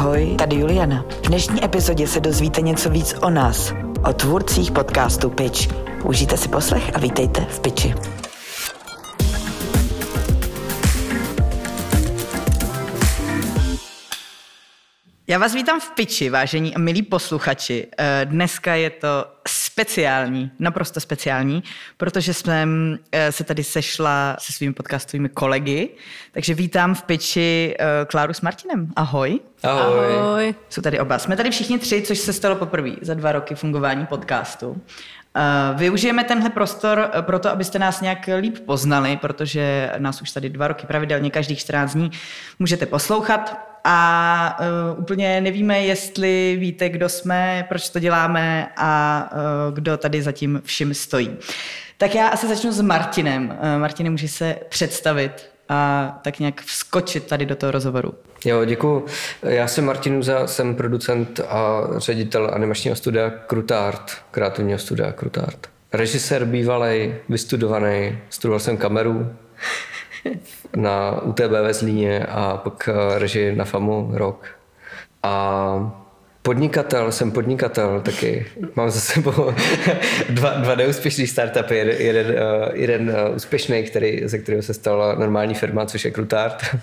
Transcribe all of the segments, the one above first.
Ahoj, tady Juliana. V dnešní epizodě se dozvíte něco víc o nás, o tvůrcích podcastu Pitch. Užijte si poslech a vítejte v Pitchi. Já vás vítám v Piči, vážení a milí posluchači. Eh, dneska je to speciální, naprosto speciální, protože jsem eh, se tady sešla se svými podcastovými kolegy, takže vítám v Piči eh, Kláru s Martinem. Ahoj. Ahoj. Ahoj. Jsou tady oba. Jsme tady všichni tři, což se stalo poprvé za dva roky fungování podcastu. Využijeme tenhle prostor proto, abyste nás nějak líp poznali, protože nás už tady dva roky pravidelně každých 14 dní můžete poslouchat a uh, úplně nevíme, jestli víte, kdo jsme, proč to děláme a uh, kdo tady zatím vším stojí. Tak já asi začnu s Martinem. Uh, Martine, může se představit a tak nějak vskočit tady do toho rozhovoru. Jo, děkuji. Já jsem Martin Uza, jsem producent a ředitel animačního studia Krutart, kreativního studia Krutart. Režisér bývalý, vystudovaný, studoval jsem kameru, na UTB ve Zlíně a pak eh, režii na FAMu rok. A Podnikatel, jsem podnikatel taky. Mám za sebou dva, dva neúspěšný startupy. Jeden, jeden, uh, jeden uh, úspěšný, který, ze kterého se stala normální firma, což je Krutart.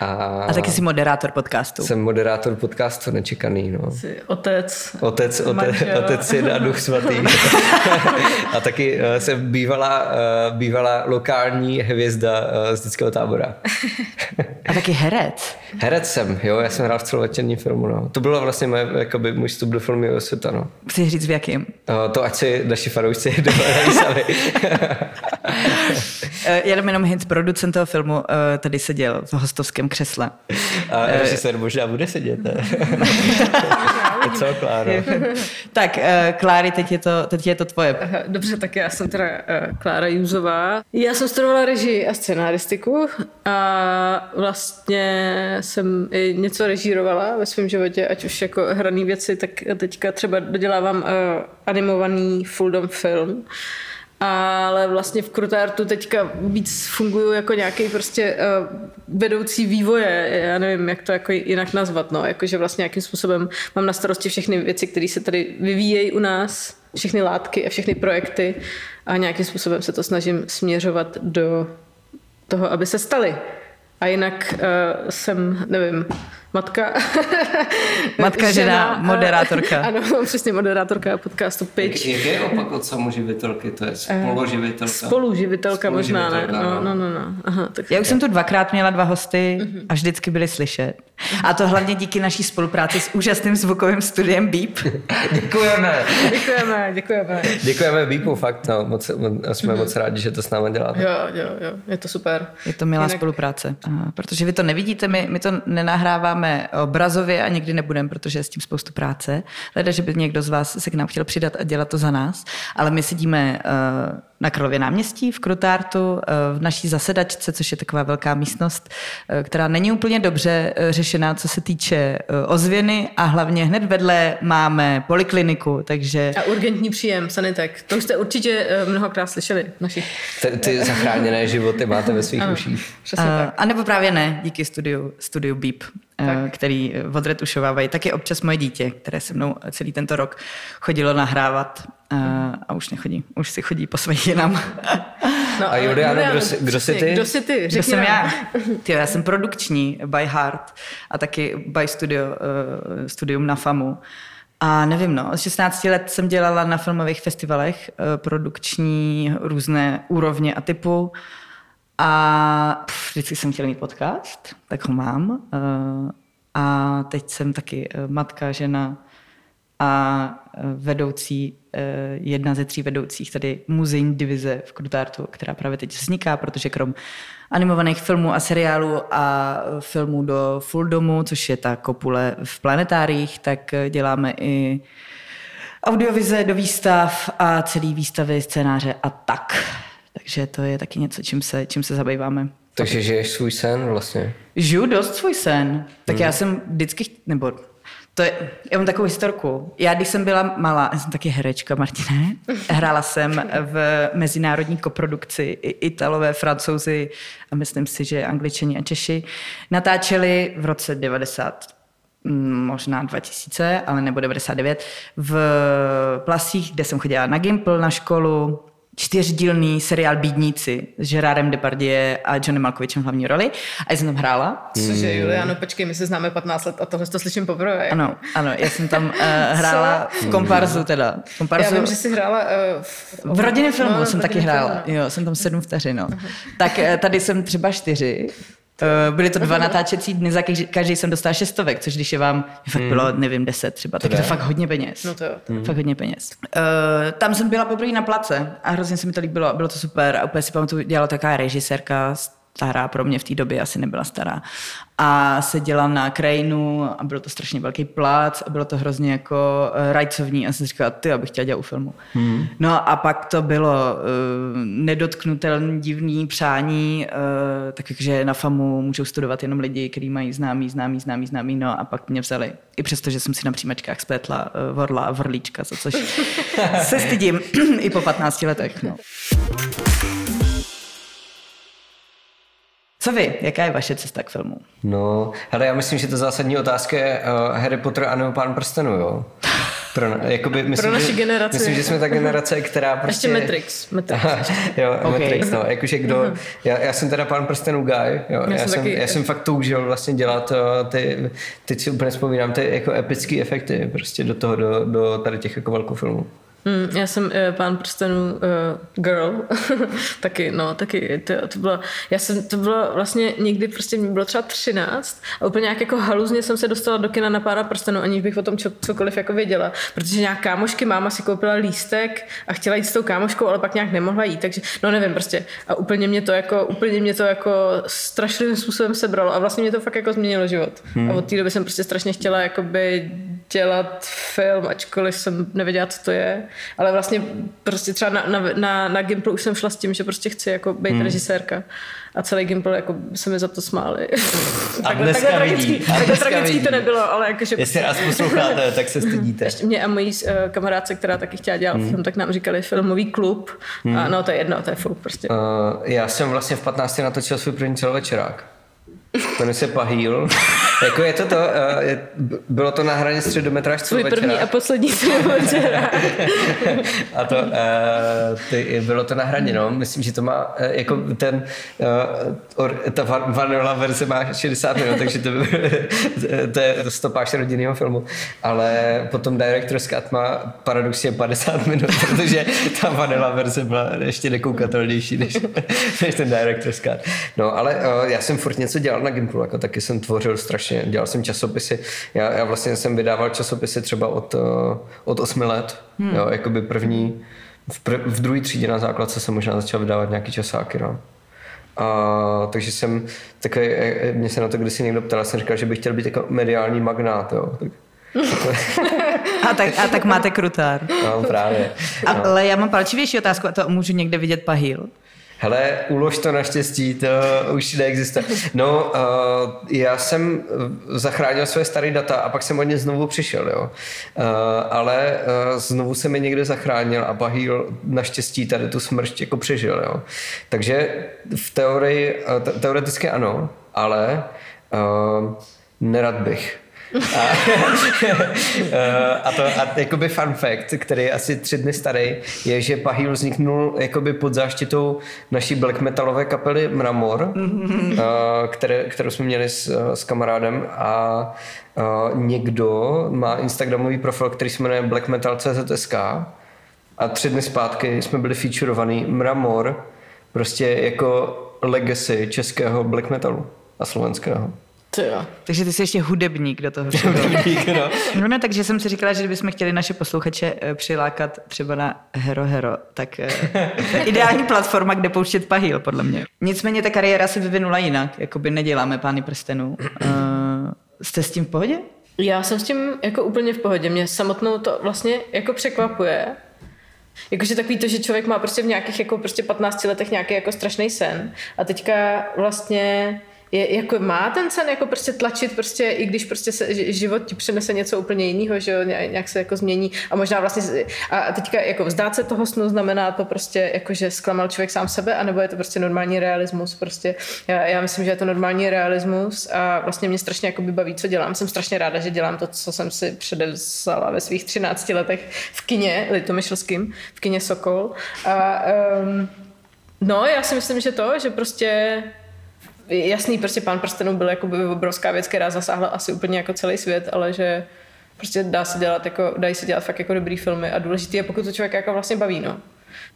A, a taky jsi moderátor podcastu. Jsem moderátor podcastu, nečekaný. No. Jsi otec. Otec, otec, otec syn a duch svatý. a taky uh, jsem bývalá, uh, bývalá lokální hvězda z dětského tábora. a taky herec. Herec jsem, jo, já jsem hrál v celovečerním filmu. No. To bylo vlastně moje, jakoby, můj vstup do filmového světa. No. Chci říct v jakým? Uh, to ať si naši fanoušci dohledají sami. uh, jenom jenom hint, producent toho filmu uh, tady seděl v hostovském křesle. A uh, režisér možná bude sedět, ne? Co, Kláro? tak, uh, Kláry, teď je, to, teď je to tvoje. Dobře, tak já jsem teda uh, Klára Juzová. Já jsem studovala režii a scenaristiku a vlastně jsem i něco režírovala ve svém životě, ať už jako hraný věci, tak teďka třeba dodělávám uh, animovaný full film ale vlastně v Krutártu teďka víc funguju jako nějaký prostě uh, vedoucí vývoje, já nevím, jak to jako jinak nazvat, no, jakože vlastně nějakým způsobem mám na starosti všechny věci, které se tady vyvíjejí u nás, všechny látky a všechny projekty. A nějakým způsobem se to snažím směřovat do toho, aby se staly. A jinak uh, jsem, nevím, matka. Matka, žena, žena moderátorka. Ano, přesně moderátorka podcastu Pitch. Jak, jak je opak od samoživitelky? To je eh, spoluživitelka. Spoluživitelka, možná, ne? No, no, no. no. no. Aha, tak Já už jsem tu dvakrát měla dva hosty uh-huh. a vždycky byli slyšet. A to hlavně díky naší spolupráci s úžasným zvukovým studiem Beep. děkujeme. děkujeme, děkujeme. Děkujeme Beepu, fakt, no, moc, jsme uh-huh. moc rádi, že to s námi děláte. Jo, jo, jo, je to super. Je to milá Jinak... spolupráce, protože vy to nevidíte, my, my to nenahráváme obrazově a nikdy nebudeme, protože je s tím spoustu práce. Leda, že by někdo z vás se k nám chtěl přidat a dělat to za nás, ale my sedíme uh, na Karlově náměstí v Krutártu eh, v naší zasedačce, což je taková velká místnost, eh, která není úplně dobře řešená, co se týče ozvěny a hlavně hned vedle máme polikliniku, takže... A urgentní příjem, sanitek. To už jste určitě mnohokrát slyšeli našich. Ty, ty zachráněné životy máte ve svých uších. Uh, a nebo právě ne, díky studiu, studiu Beep tak. který odretušovávají. Taky občas moje dítě, které se mnou celý tento rok chodilo nahrávat a už nechodí, už si chodí po svých jinam. No, a Juliano, kdo, jsi, kdo jsi ty? Kdo jsi ty? Kdo jsem já? Ty, já jsem produkční by heart a taky by studio, uh, studium na FAMu. A nevím, no, od 16 let jsem dělala na filmových festivalech uh, produkční různé úrovně a typu. A pff, vždycky jsem chtěla mít podcast, tak ho mám. Uh, a teď jsem taky uh, matka, žena a uh, vedoucí, jedna ze tří vedoucích tady muzejní divize v Krutártu, která právě teď vzniká, protože krom animovaných filmů a seriálů a filmů do Full Domu, což je ta kopule v planetáriích, tak děláme i audiovize do výstav a celý výstavy, scénáře a tak. Takže to je taky něco, čím se, čím se zabýváme. Takže žiješ svůj sen vlastně? Žiju dost svůj sen. Tak hmm. já jsem vždycky, nebo to je, já mám takovou historku. Já, když jsem byla malá, já jsem taky herečka, Martine, hrála jsem v mezinárodní koprodukci Italové, Francouzi a myslím si, že Angličani a Češi natáčeli v roce 90 mm, možná 2000, ale nebo 99, v Plasích, kde jsem chodila na Gimple, na školu, čtyřdílný seriál Bídníci s Gerardem Depardieu a Johnny Malkovičem v hlavní roli. A já jsem tam hrála. Cože, Juliano, počkej, my se známe 15 let a tohle to slyším poprvé. Ano, ano, já jsem tam uh, hrála v komparzu teda. V komparzu. Já vím, že jsi hrála uh, v... v rodinném filmu no, jsem taky hrála. Filmu, no. Jo, jsem tam sedm vteřin, no. Tak uh, tady jsem třeba čtyři byly to dva natáčecí dny, za každý, každý jsem dostal šestovek, což když je vám, je fakt mm. bylo, nevím, deset třeba, tak je to fakt hodně peněz. No to jo. Mm. Fakt hodně peněz. Uh, tam jsem byla poprvé na place a hrozně se mi to líbilo, bylo to super a úplně si pamatuju, dělala taková režisérka stará pro mě v té době, asi nebyla stará. A seděla na krajinu a byl to strašně velký plác a bylo to hrozně jako uh, rajcovní a jsem říkala, ty, abych chtěla dělat u filmu. Hmm. No a pak to bylo uh, nedotknutelný divný přání, uh, tak že na FAMu můžou studovat jenom lidi, kteří mají známý, známý, známý, známý, no a pak mě vzali. I přesto, že jsem si na přijímačkách spletla uh, vorla a vrlíčka, za což se stydím i po 15 letech. No. Co vy? Jaká je vaše cesta k filmu? No, hele, já myslím, že to zásadní otázka je uh, Harry Potter a nebo Pán prstenů, jo? Pro, jakoby, myslím, Pro naši že, generaci. Myslím, že jsme ta generace, která prostě... Ještě Matrix. Matrix jo, okay. Matrix, no. Jakože kdo... Uh-huh. Já, já, jsem teda Pán prstenů guy, jo. Já, já, jsem, taky... já jsem fakt toužil vlastně dělat uh, ty, teď si úplně vzpomínám, ty jako epické efekty prostě do toho, do, do tady těch jako velkou filmů. Mm, já jsem uh, pán prstenů uh, girl, taky, no, taky, to, to bylo, já jsem, to bylo vlastně někdy prostě, mi bylo třeba 13 a úplně nějak jako haluzně jsem se dostala do kina na pára prstenů, aniž bych o tom čo, cokoliv jako věděla, protože nějak kámošky, máma si koupila lístek a chtěla jít s tou kámoškou, ale pak nějak nemohla jít, takže, no nevím, prostě, a úplně mě to jako, úplně mě to jako strašným způsobem sebralo a vlastně mě to fakt jako změnilo život. Hmm. A od té doby jsem prostě strašně chtěla jakoby dělat film, ačkoliv jsem nevěděla, co to je. Ale vlastně prostě třeba na, na, na, na Gimplu už jsem šla s tím, že prostě chci jako být hmm. režisérka. A celý Gimple jako se mi za to smáli. A takhle, dneska takhle vidí. Tragický, a takhle tragický vidí. to nebylo, ale jakože... Jestli nás posloucháte, tak se stydíte. Ještě mě a mojí uh, kamarádce, která taky chtěla dělat hmm. film, tak nám říkali filmový klub. Hmm. A no to je jedno, to je fuk prostě. Uh, já jsem vlastně v 15. natočil svůj první celovečerák. Jmenuje se Pahýl. jako je to to, uh, je, bylo to na hraně středometráž Svůj první a poslední večera. a to, uh, ty, bylo to na hraně, no. Myslím, že to má, uh, jako ten, uh, or, ta vanilla verze má 60 minut, takže to, to je stopáž rodinného filmu. Ale potom Director's Cut má paradoxně 50 minut, protože ta vanilla verze byla ještě nekoukatelnější než, než ten Director's Cut. No, ale uh, já jsem furt něco dělal na Gimplu, jako taky jsem tvořil strašně, dělal jsem časopisy, já, já vlastně jsem vydával časopisy třeba od, eh, od 8 let, hmm. jo, jakoby první, v, prv, v druhé třídě na základce jsem možná začal vydávat nějaký časáky, no. A, takže jsem takový, eh, eh, mě se na to kdysi někdo ptal, jsem říkal, že bych chtěl být jako mediální magnát, jo. Tak, a, tak, a tak máte krutár. No, právě. No. Ale já mám palčivější otázku a to můžu někde vidět pahýl. Hele, ulož to naštěstí, to už neexistuje. No, uh, já jsem zachránil své staré data a pak jsem od ně znovu přišel, jo. Uh, ale uh, znovu se mi někde zachránil a Bahíl naštěstí tady tu smršť jako přežil, jo. Takže v teorii, uh, teoreticky ano, ale uh, nerad bych. A, a to a jakoby fun fact, který je asi tři dny starý, je, že Pahýl vzniknul jakoby pod záštitou naší black metalové kapely Mramor, které, kterou jsme měli s, s kamarádem. A někdo má Instagramový profil, který se jmenuje Black Metal CZSK a tři dny zpátky jsme byli featurovaný Mramor, prostě jako legacy českého black metalu a slovenského. Jo. Takže ty jsi ještě hudebník do toho. hudebník, no. no ne, takže jsem si říkala, že kdybychom chtěli naše posluchače eh, přilákat třeba na Hero Hero, tak eh, ideální platforma, kde pouštět pahýl, podle mě. Nicméně ta kariéra se vyvinula jinak, jako by neděláme pány prstenů. Uh, jste s tím v pohodě? Já jsem s tím jako úplně v pohodě. Mě samotnou to vlastně jako překvapuje, Jakože takový to, že člověk má prostě v nějakých jako prostě 15 letech nějaký jako strašný sen a teďka vlastně je, jako má ten sen jako prostě tlačit prostě, i když prostě se, život ti přinese něco úplně jiného, že jo, nějak se jako změní a možná vlastně, a teďka jako vzdát se toho snu znamená to prostě jako, že zklamal člověk sám sebe, anebo je to prostě normální realismus prostě. Já, já myslím, že je to normální realismus a vlastně mě strašně jako baví, co dělám. Jsem strašně ráda, že dělám to, co jsem si předevzala ve svých 13 letech v kině, Litomyšlským, v kině Sokol. A um, no, já si myslím, že to, že prostě jasný, prostě pán prstenů byl jako by obrovská věc, která zasáhla asi úplně jako celý svět, ale že prostě dá se dělat jako, dají se dělat fakt jako dobrý filmy a důležité je, pokud to člověk jako vlastně baví, no.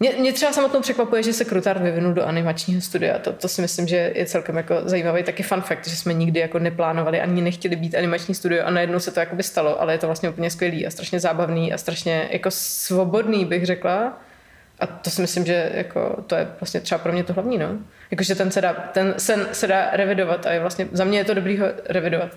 Mě, mě třeba samotnou překvapuje, že se Krutard vyvinul do animačního studia. To, to si myslím, že je celkem jako zajímavý taky fun fact, že jsme nikdy jako neplánovali ani nechtěli být animační studio a najednou se to jako by stalo, ale je to vlastně úplně skvělý a strašně zábavný a strašně jako svobodný, bych řekla. A to si myslím, že jako to je vlastně třeba pro mě to hlavní, no. Jakože ten se dá, ten sen se dá revidovat a je vlastně, za mě je to dobrý ho revidovat.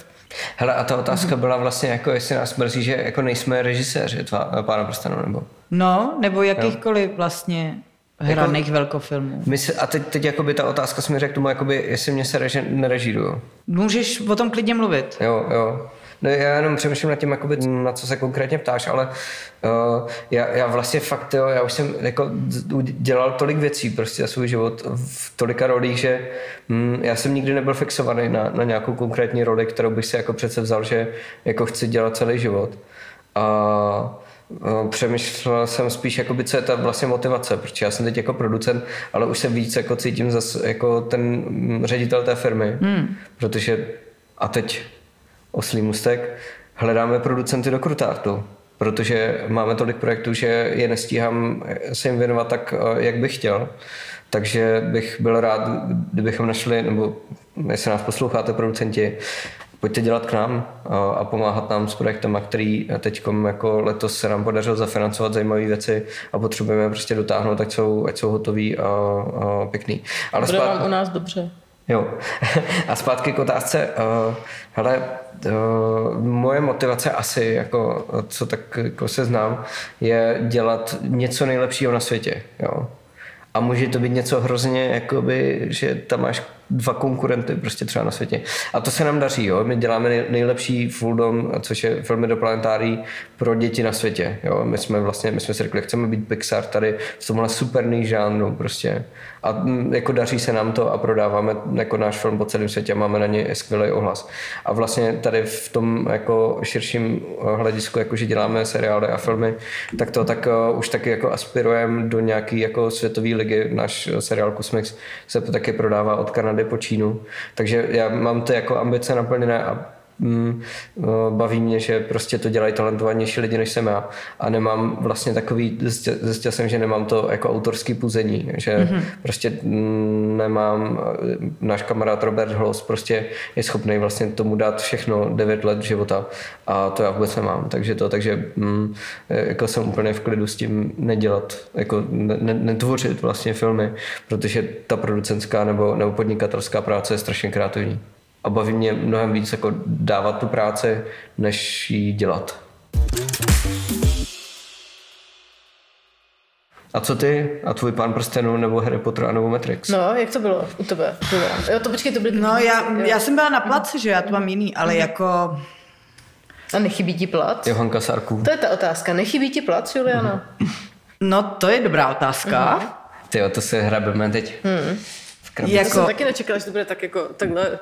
Hele, a ta otázka byla vlastně jako, jestli nás mrzí, že jako nejsme režiséři tvá, Pána prstenu, nebo? No, nebo jakýchkoliv jo. vlastně hraných jako, velkofilmů. A teď, teď jakoby ta otázka směřuje k tomu, jakoby, jestli mě se reži, nerežíruju. Můžeš o tom klidně mluvit. Jo, jo. No, já jenom přemýšlím nad tím, jakoby, na co se konkrétně ptáš, ale uh, já, já vlastně fakt, jo, já už jsem jako dělal tolik věcí prostě za svůj život v tolika rolích, že hm, já jsem nikdy nebyl fixovaný na, na nějakou konkrétní roli, kterou bych si jako přece vzal, že jako chci dělat celý život. A uh, přemýšlel jsem spíš, jakoby, co je ta vlastně motivace, protože já jsem teď jako producent, ale už se víc jako cítím zase jako ten hm, ředitel té firmy, hmm. protože a teď oslý mustek, hledáme producenty do Krutartu, protože máme tolik projektů, že je nestíhám se jim věnovat tak, eh, jak bych chtěl. Takže bych byl rád, kdybychom našli, nebo jestli nás posloucháte producenti, pojďte dělat k nám a pomáhat nám s projektem, který teď jako letos se nám podařilo zafinancovat zajímavé věci a potřebujeme prostě dotáhnout, ať jsou, ať jsou hotový a, a pěkný. Ale Bude spát... vám u nás dobře. Jo. A zpátky k otázce. Uh, hele, uh, moje motivace asi, jako, co tak jako se znám, je dělat něco nejlepšího na světě. Jo. A může to být něco hrozně, jakoby, že tam máš dva konkurenty prostě třeba na světě. A to se nám daří, jo. My děláme nejlepší full dom, což je filmy do planetárií pro děti na světě, jo. My jsme vlastně, my jsme si řekli, chceme být Pixar tady v tomhle superný žánru prostě. A mm, jako daří se nám to a prodáváme jako náš film po celém světě a máme na ně skvělý ohlas. A vlastně tady v tom jako širším hledisku, jako že děláme seriály a filmy, tak to tak uh, už taky jako aspirujeme do nějaký jako světové ligy. Náš seriál Cosmix se taky prodává od Kanady po Čínu. Takže já mám to jako ambice naplněné a mm, baví mě, že prostě to dělají talentovanější lidi, než jsem já. A nemám vlastně takový, zjistil jsem, že nemám to jako autorský puzení, že mm-hmm. prostě mm, nemám, náš kamarád Robert Hlos prostě je schopný vlastně tomu dát všechno 9 let života a to já vůbec nemám. Takže to, takže mm, jako jsem úplně v klidu s tím nedělat, jako ne, netvořit vlastně filmy, protože ta producentská nebo, nebo podnikatelská práce je strašně kreativní a baví mě mnohem víc jako dávat tu práci, než ji dělat. A co ty? A tvůj pán prstenů nebo Harry Potter a nebo Matrix? No, jak to bylo u tebe? Jo, to počkej, to byly... No, já, já jsem byla na place, že já to mám jiný, ale mm. jako... A nechybí ti plat? Johanka Sarků. To je ta otázka. Nechybí ti plat, Juliana? Mm. No, to je dobrá otázka. Mm. Ty to se hrabeme teď. Mm krabici. Jako... jsem taky nečekala, že to bude tak jako takhle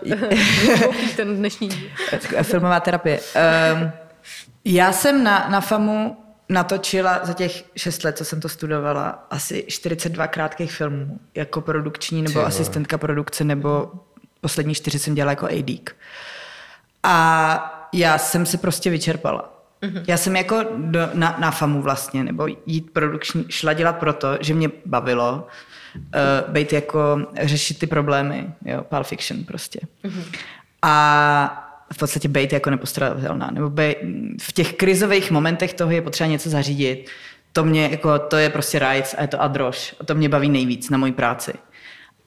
ten dnešní Filmová terapie. Um, já jsem na, na FAMu natočila za těch šest let, co jsem to studovala, asi 42 krátkých filmů jako produkční nebo Ciho. asistentka produkce, nebo poslední čtyři jsem dělala jako AD. A já jsem se prostě vyčerpala. Mm-hmm. Já jsem jako do, na, na FAMu vlastně, nebo jít produkční, šla dělat proto, že mě bavilo, uh, být jako řešit ty problémy, jo, Pulp Fiction prostě. Mm-hmm. A v podstatě být jako nepostradatelná. Nebo být, v těch krizových momentech toho je potřeba něco zařídit. To mě jako, to je prostě rajc a je to adroš. A to mě baví nejvíc na mojí práci.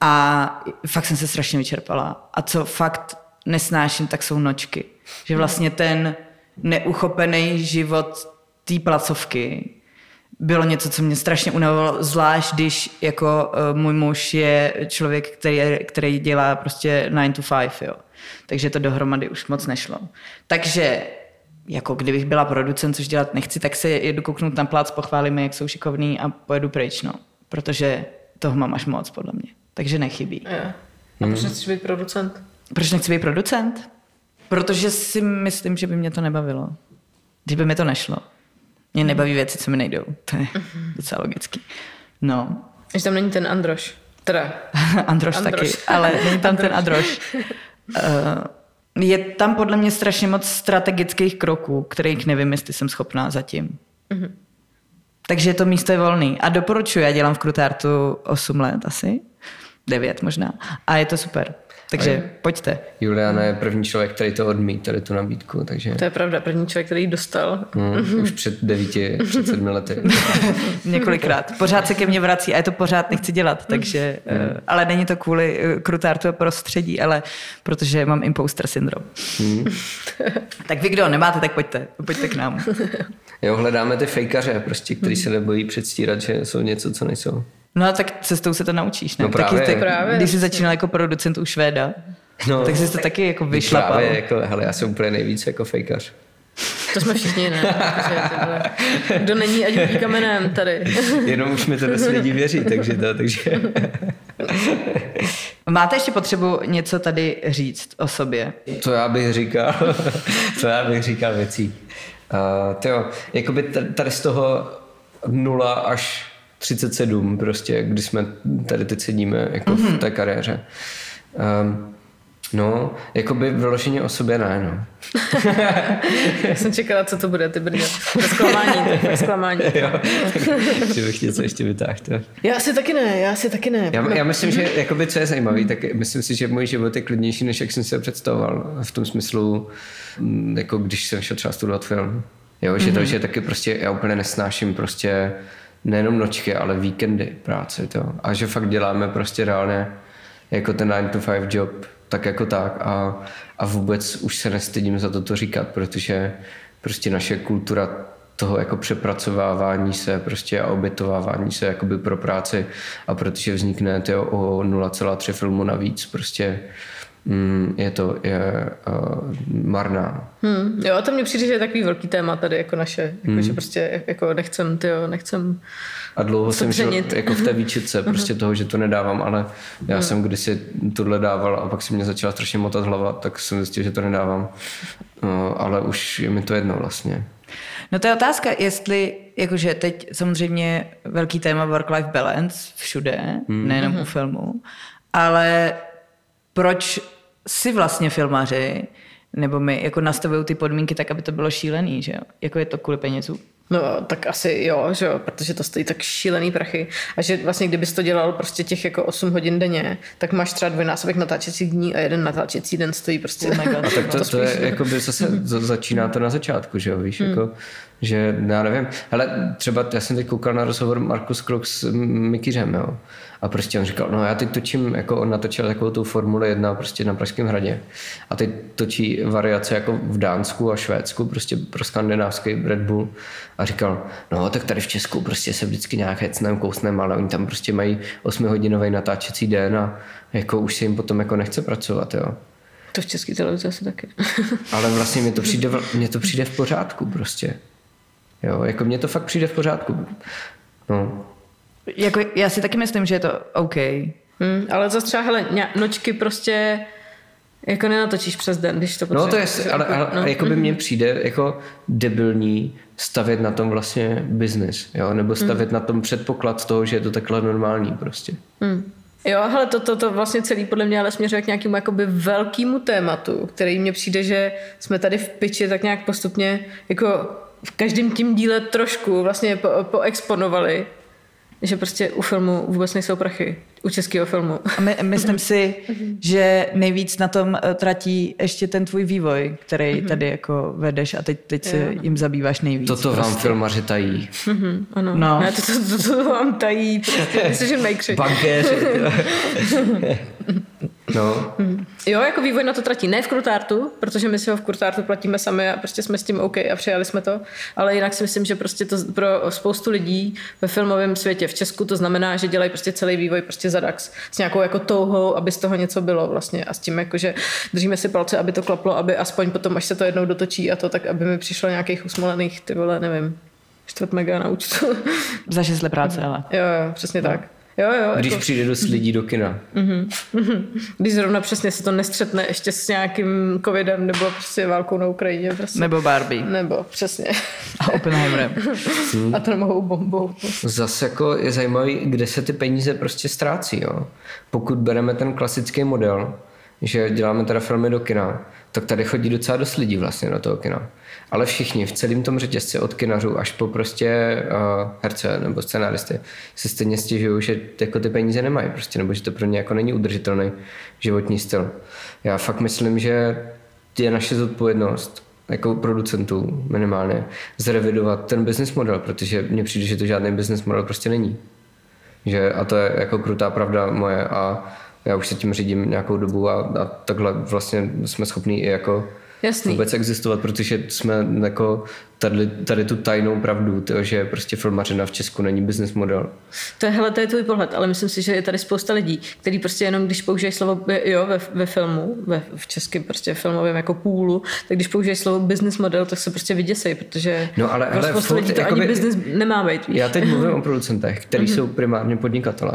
A fakt jsem se strašně vyčerpala. A co fakt nesnáším, tak jsou nočky. Že vlastně ten neuchopený život té placovky bylo něco, co mě strašně unavovalo, zvlášť když jako uh, můj muž je člověk, který, který dělá prostě 9 to 5, jo. Takže to dohromady už moc nešlo. Takže jako kdybych byla producent, což dělat nechci, tak se jedu kouknout na plác, pochválíme, jak jsou šikovní a pojedu pryč, no. Protože toho mám až moc, podle mě. Takže nechybí. Je. A proč nechceš být producent? Proč nechci být producent? Protože si myslím, že by mě to nebavilo. Že by mi to nešlo. Mě nebaví věci, co mi nejdou. To je docela logický. No. Že tam není ten Androš. Teda. Androš, Androš. taky, ale není tam ten Androš. Uh, je tam podle mě strašně moc strategických kroků, kterých nevím, jestli jsem schopná zatím. Takže to místo je volný. A doporučuji, já dělám v Krutartu 8 let asi, 9 možná. A je to super. Takže pojďte. Juliana je první člověk, který to odmít, tady tu nabídku, takže To je pravda, první člověk, který ji dostal. mm, už před devíti, před sedmi lety. Několikrát. Pořád se ke mně vrací a je to pořád nechci dělat, takže, eh, ale není to kvůli eh, Krutartu a prostředí, ale protože mám imposter syndrom. tak vy, kdo nemáte, tak pojďte, pojďte k nám. Jo, hledáme ty fejkaře, prostě, který se nebojí předstírat, že jsou něco, co nejsou. No a tak cestou se to naučíš, ne? No právě. Taky, tak, Právě, když jsi začínal jako producent u Švéda, No, tak jsi to taky jako vyšlapal. Právě, jako, hele, já jsem úplně nejvíc jako fejkař. To jsme všichni, ne? Kdo není, ať hodí kamenem tady. Jenom už mi to dost lidí věří, takže to, takže... Máte ještě potřebu něco tady říct o sobě? Co já bych říkal? Co já bych říkal věcí? Uh, tyjo, jakoby t- tady z toho 0 až 37 prostě, kdy jsme tady teď sedíme jako mm-hmm. v té kariéře. Um, no, jakoby vyloženě o sobě ne, no. Já jsem čekala, co to bude, ty je zklamání, zklamání. jo, že bych něco ještě vytáhl. Já si taky ne, já si taky ne. Já, já myslím, že jakoby, co je zajímavé, tak myslím si, že můj život je klidnější, než jak jsem si ho představoval. V tom smyslu, mm, jako když jsem šel třeba studovat film. Jo, že Mhm. to, že taky prostě já úplně nesnáším prostě nejenom nočky, ale víkendy práce. To. A že fakt děláme prostě reálně jako ten 9 to 5 job, tak jako tak. A, a vůbec už se nestydím za to, to říkat, protože prostě naše kultura toho jako přepracovávání se prostě a obětovávání se jakoby pro práci a protože vznikne tyjo, o 0,3 filmu navíc prostě mm, je to je, uh, marná. Hmm, jo, to mně přijde, že je takový velký téma tady, jako naše, jako, Hmm. že prostě jako nechcem, tyjo, nechcem A dlouho jsem žil jako v té výčitce prostě toho, že to nedávám, ale já jsem kdysi tohle dával a pak se mě začala strašně motat hlava, tak jsem zjistil, že to nedávám. No, ale už je mi to jedno vlastně. No to je otázka, jestli, jakože teď samozřejmě velký téma work-life balance všude, hmm. nejenom u filmu, ale proč si vlastně filmaři nebo my jako nastavují ty podmínky tak, aby to bylo šílený, že jo? Jako je to kvůli penězům. No, tak asi jo, že jo, protože to stojí tak šílený prachy. A že vlastně, kdybys to dělal prostě těch jako 8 hodin denně, tak máš třeba dvojnásobek natáčecích dní a jeden natáčecí den stojí prostě Oh my God. A tak to, to je, jako by zase za- začíná to na začátku, že jo, víš, jako, že já nevím, ale třeba já jsem teď koukal na rozhovor Markus Krok s Mikýřem, jo, a prostě on říkal, no já teď točím, jako on natočil takovou tu Formuli 1 prostě na Pražském hradě a teď točí variace jako v Dánsku a Švédsku, prostě pro skandinávský Red Bull a říkal, no tak tady v Česku prostě se vždycky nějak hecnem, kousnem, ale oni tam prostě mají 8-hodinový natáčecí den a jako už se jim potom jako nechce pracovat, jo. To v české televizi asi taky. Ale vlastně mně to přijde, mně to přijde v pořádku prostě. Jo, jako mně to fakt přijde v pořádku. No, Jako, já si taky myslím, že je to OK. Hmm, ale zase třeba, hele, nočky prostě jako nenatočíš přes den, když to no to je, potřebuješ. ale, ale no. jako by mně přijde jako debilní stavět na tom vlastně biznis, jo, nebo stavět na tom předpoklad toho, že je to takhle normální prostě. Hmm. Jo, ale to, to, to vlastně celý podle mě ale směřuje k nějakému jakoby velkému tématu, který mně přijde, že jsme tady v piči tak nějak postupně jako v každém tím díle trošku vlastně po, poexponovali, že prostě u filmu vůbec nejsou prachy. U českého filmu. A my, myslím si, že nejvíc na tom eh, tratí ještě ten tvůj vývoj, který tady jako vedeš a teď, teď se Jo. jim zabýváš nejvíc. Toto vám filmaři tají. Mhm, ano. No. Ne, to, to, to, to, vám tají prostě decision makeři. Bankéři. No, Jo, jako vývoj na to tratí. Ne v Krutártu, protože my si ho v Krutártu platíme sami a prostě jsme s tím OK a přijali jsme to. Ale jinak si myslím, že prostě to pro spoustu lidí ve filmovém světě v Česku to znamená, že dělají prostě celý vývoj prostě za DAX s nějakou jako touhou, aby z toho něco bylo vlastně a s tím jako, že držíme si palce, aby to klaplo, aby aspoň potom, až se to jednou dotočí a to, tak aby mi přišlo nějakých usmolených, ty vole, nevím, čtvrt mega na účtu. Za šest let práce, ale. jo, jo, přesně no. tak. Jo, jo. když jako, přijde dost lidí do kina. když zrovna přesně se to nestřetne ještě s nějakým covidem nebo prostě válkou na Ukrajině. Prostě. Nebo Barbie. Nebo přesně. A Oppenheimerem. A to nemohou bombou. Zase jako je zajímavý, kde se ty peníze prostě ztrácí. Jo? Pokud bereme ten klasický model, že děláme teda filmy do kina, tak tady chodí docela dost lidí vlastně do toho kina. Ale všichni v celém tom řetězci od kinařů až po prostě uh, herce nebo scenáristy se stejně stěžují, že jako ty peníze nemají prostě, nebo že to pro ně jako není udržitelný životní styl. Já fakt myslím, že je naše zodpovědnost jako producentů minimálně zrevidovat ten business model, protože mně přijde, že to žádný business model prostě není. Že, a to je jako krutá pravda moje a já už se tím řídím nějakou dobu a, a takhle vlastně jsme schopní i jako Jasný. vůbec existovat, protože jsme jako tady, tady tu tajnou pravdu, tyjo, že prostě filmařina v Česku není business model. To je, hele, to je tvůj pohled, ale myslím si, že je tady spousta lidí, kteří prostě jenom, když použijí slovo jo, ve, ve filmu, ve, v českém prostě filmovém jako půlu, tak když použijí slovo business model, tak se prostě vyděsej, protože no, ale, ale spousta lidí to jakoby, ani business nemá být. Víš? Já teď mluvím o producentech, kteří mm-hmm. jsou primárně podnikatelé.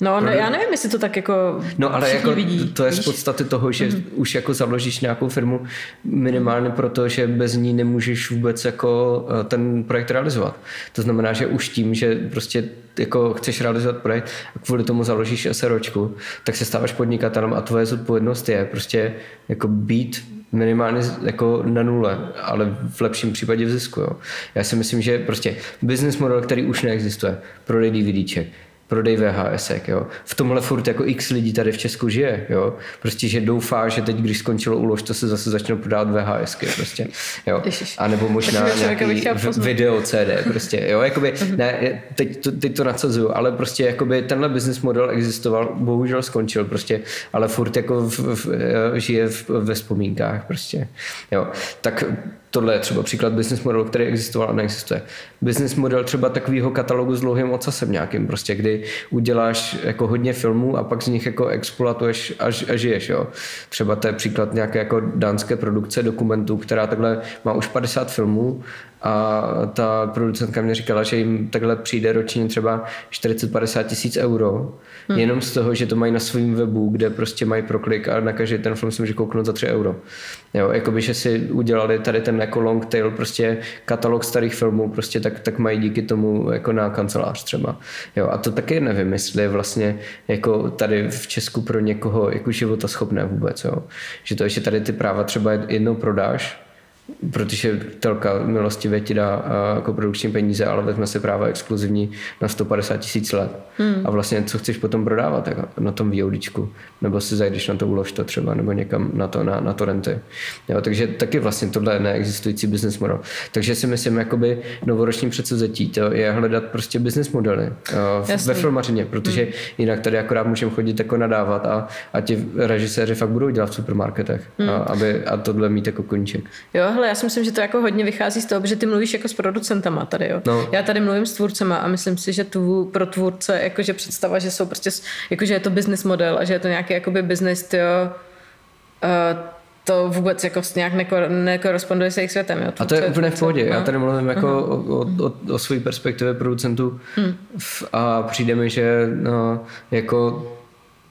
No, no, já nevím, jestli to tak jako No, ale jako vidí, to je z podstaty toho, že mm-hmm. už jako založíš nějakou firmu minimálně proto, že bez ní nemůžeš vůbec jako eh, ten projekt realizovat. To znamená, že už tím, že prostě jako chceš realizovat projekt a kvůli tomu založíš SROčku, tak se stáváš podnikatelem a tvoje zodpovědnost je prostě jako být minimálně jako na nule, ale v lepším případě v zisku. Jo. Já si myslím, že prostě business model, který už neexistuje, prodej DVDček, prodej VHS. Jo. V tomhle furt jako x lidí tady v Česku žije. Jo. Prostě, že doufá, že teď, když skončilo úlož, to se zase začnou prodávat VHS. Prostě, jo. A nebo možná nějaký video CD. Prostě, jo. Jakoby, mhm. ne, teď, to, teď to nadsazuju, ale prostě jakoby tenhle business model existoval, bohužel skončil prostě, ale furt jako v, v, žije v, ve vzpomínkách. Prostě, jo. Tak tohle je třeba příklad business model, který existoval a neexistuje. Business model třeba takového katalogu s dlouhým ocasem nějakým, prostě, kdy uděláš jako hodně filmů a pak z nich jako exploatuješ a, a žiješ. Jo. Třeba to je příklad nějaké jako dánské produkce dokumentů, která takhle má už 50 filmů a ta producentka mě říkala, že jim takhle přijde ročně třeba 40-50 tisíc euro, hmm. jenom z toho, že to mají na svém webu, kde prostě mají proklik a na každý ten film si může kouknout za 3 euro. Jo, jakoby, že si udělali tady ten jako long tail, prostě katalog starých filmů, prostě tak, tak mají díky tomu jako na kancelář třeba. Jo, a to taky nevím, jestli je vlastně jako tady v Česku pro někoho jako života schopné vůbec, jo. Že to, že tady ty práva třeba jednou prodáš, protože telka milostivě ti dá jako produkční peníze, ale vezme si práva exkluzivní na 150 tisíc let. Hmm. A vlastně co chceš potom prodávat tak na tom VODčku, nebo si zajdeš na to ulož to třeba, nebo někam na to, na, na to renty. Jo, takže taky vlastně tohle je neexistující business model. Takže si myslím, jakoby novoroční předsevzetí to je hledat prostě business modely uh, ve filmařině, protože hmm. jinak tady akorát můžeme chodit jako nadávat a, a ti režiséři fakt budou dělat v supermarketech, hmm. a, aby, a tohle mít jako koníček. Jo, hele, já si myslím, že to jako hodně vychází z toho, že ty mluvíš jako s producentama tady, jo. No. Já tady mluvím s tvůrcema a myslím si, že tu pro tvůrce jakože představa, že jsou prostě, jakože je to business model a že je to nějaký jakoby business, jo, uh, to vůbec jako nějak nekoresponduje s jejich světem. Jo? A to je úplně v pohodě. No. Já tady mluvím jako uh-huh. o, o, o své perspektivě producentů hmm. a přijde mi, že no, jako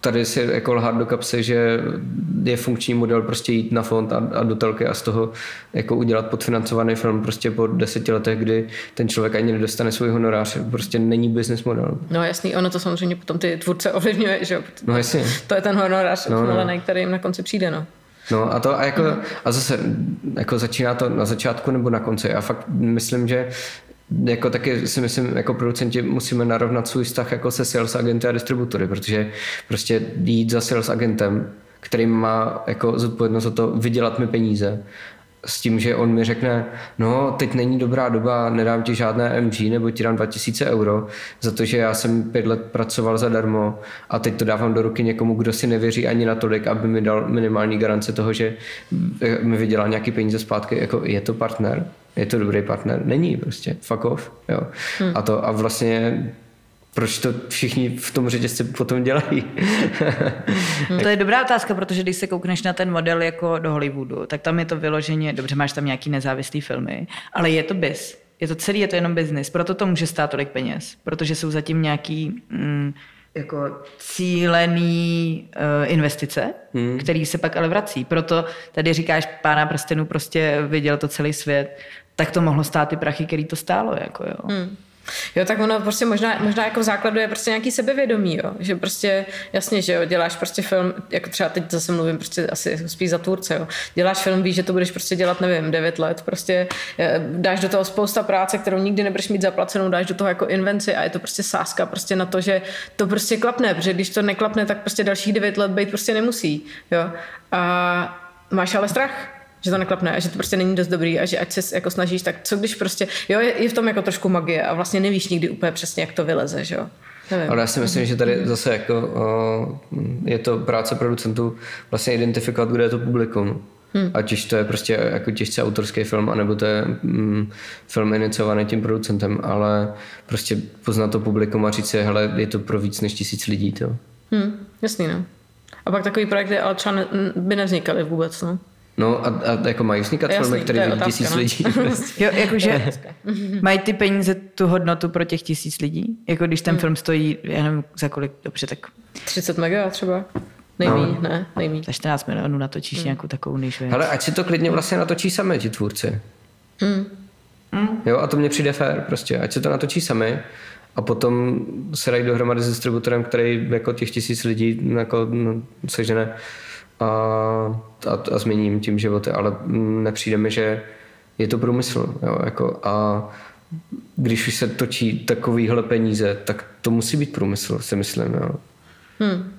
tady si jako lhát do kapsy, že je funkční model prostě jít na fond a, a do telky a z toho jako udělat podfinancovaný film prostě po deseti letech, kdy ten člověk ani nedostane svůj honorář. Prostě není business model. No jasný, ono to samozřejmě potom ty tvůrce ovlivňuje, že jo? No jasně. To je ten honorář, no, no. který jim na konci přijde, no. No a to a jako, a zase jako začíná to na začátku nebo na konci. Já fakt myslím, že jako taky si myslím, jako producenti musíme narovnat svůj vztah jako se sales agenty a distributory, protože prostě jít za sales agentem, který má jako zodpovědnost o to vydělat mi peníze, s tím, že on mi řekne, no teď není dobrá doba, nedám ti žádné MG nebo ti dám 2000 euro za to, že já jsem pět let pracoval zadarmo a teď to dávám do ruky někomu, kdo si nevěří ani natolik, aby mi dal minimální garance toho, že mi vydělá nějaký peníze zpátky. Jako je to partner? Je to dobrý partner? Není prostě. Fuck off. Jo. Hmm. A, to, a vlastně proč to všichni v tom řetězci potom dělají? Hmm. to je dobrá otázka, protože když se koukneš na ten model jako do Hollywoodu, tak tam je to vyloženě, dobře, máš tam nějaký nezávislý filmy, ale je to biz. Je to celý, je to jenom business, proto to může stát tolik peněz, protože jsou zatím nějaký mm, jako cílený uh, investice, hmm. který se pak ale vrací. Proto tady říkáš, pána prstenů prostě viděl to celý svět, tak to mohlo stát ty prachy, který to stálo. Jako jo. Hmm. Jo, tak ono prostě možná, možná jako v základu je prostě nějaký sebevědomí, jo. že prostě jasně, že jo, děláš prostě film, jako třeba teď zase mluvím prostě asi spíš za tvůrce, jo. děláš film, víš, že to budeš prostě dělat, nevím, 9 let, prostě eh, dáš do toho spousta práce, kterou nikdy nebudeš mít zaplacenou, dáš do toho jako invenci a je to prostě sáska prostě na to, že to prostě klapne, protože když to neklapne, tak prostě dalších 9 let být prostě nemusí, jo. A máš ale strach, že to neklapne a že to prostě není dost dobrý a že ať se jako snažíš, tak co když prostě, jo, je, je v tom jako trošku magie a vlastně nevíš nikdy úplně přesně, jak to vyleze, že jo. Nevím. Ale já si myslím, že tady zase jako je to práce producentů vlastně identifikovat, kde je to publikum. Hmm. Ať už to je prostě jako těžce autorský film, anebo to je mm, film iniciovaný tím producentem, ale prostě poznat to publikum a říct si, hele, je to pro víc než tisíc lidí. To. Hmm, jasný, no. A pak takový projekty ale třeba ne, by nevznikaly vůbec, no. No a, a jako mají vznikat Jasný, filmy, které vidí tisíc no. lidí. jo, jakože mají ty peníze tu hodnotu pro těch tisíc lidí? Jako když ten hmm. film stojí, já nevím za kolik, dobře, tak... 30 mega třeba. Nejmí, no. ne, nejmí. Za 14 milionů natočíš hmm. nějakou takovou niž věc. Ale ať si to klidně vlastně natočí sami ti tvůrci. Hmm. Hmm. Jo, a to mně přijde fér prostě. Ať se to natočí sami a potom se dají dohromady s distributorem, který jako těch tisíc lidí jako, no, sežene a, a, a změním tím životy, ale nepřijde mi, že je to průmysl. Jo, jako, a když už se točí takovýhle peníze, tak to musí být průmysl, si myslím. Jo. Hmm.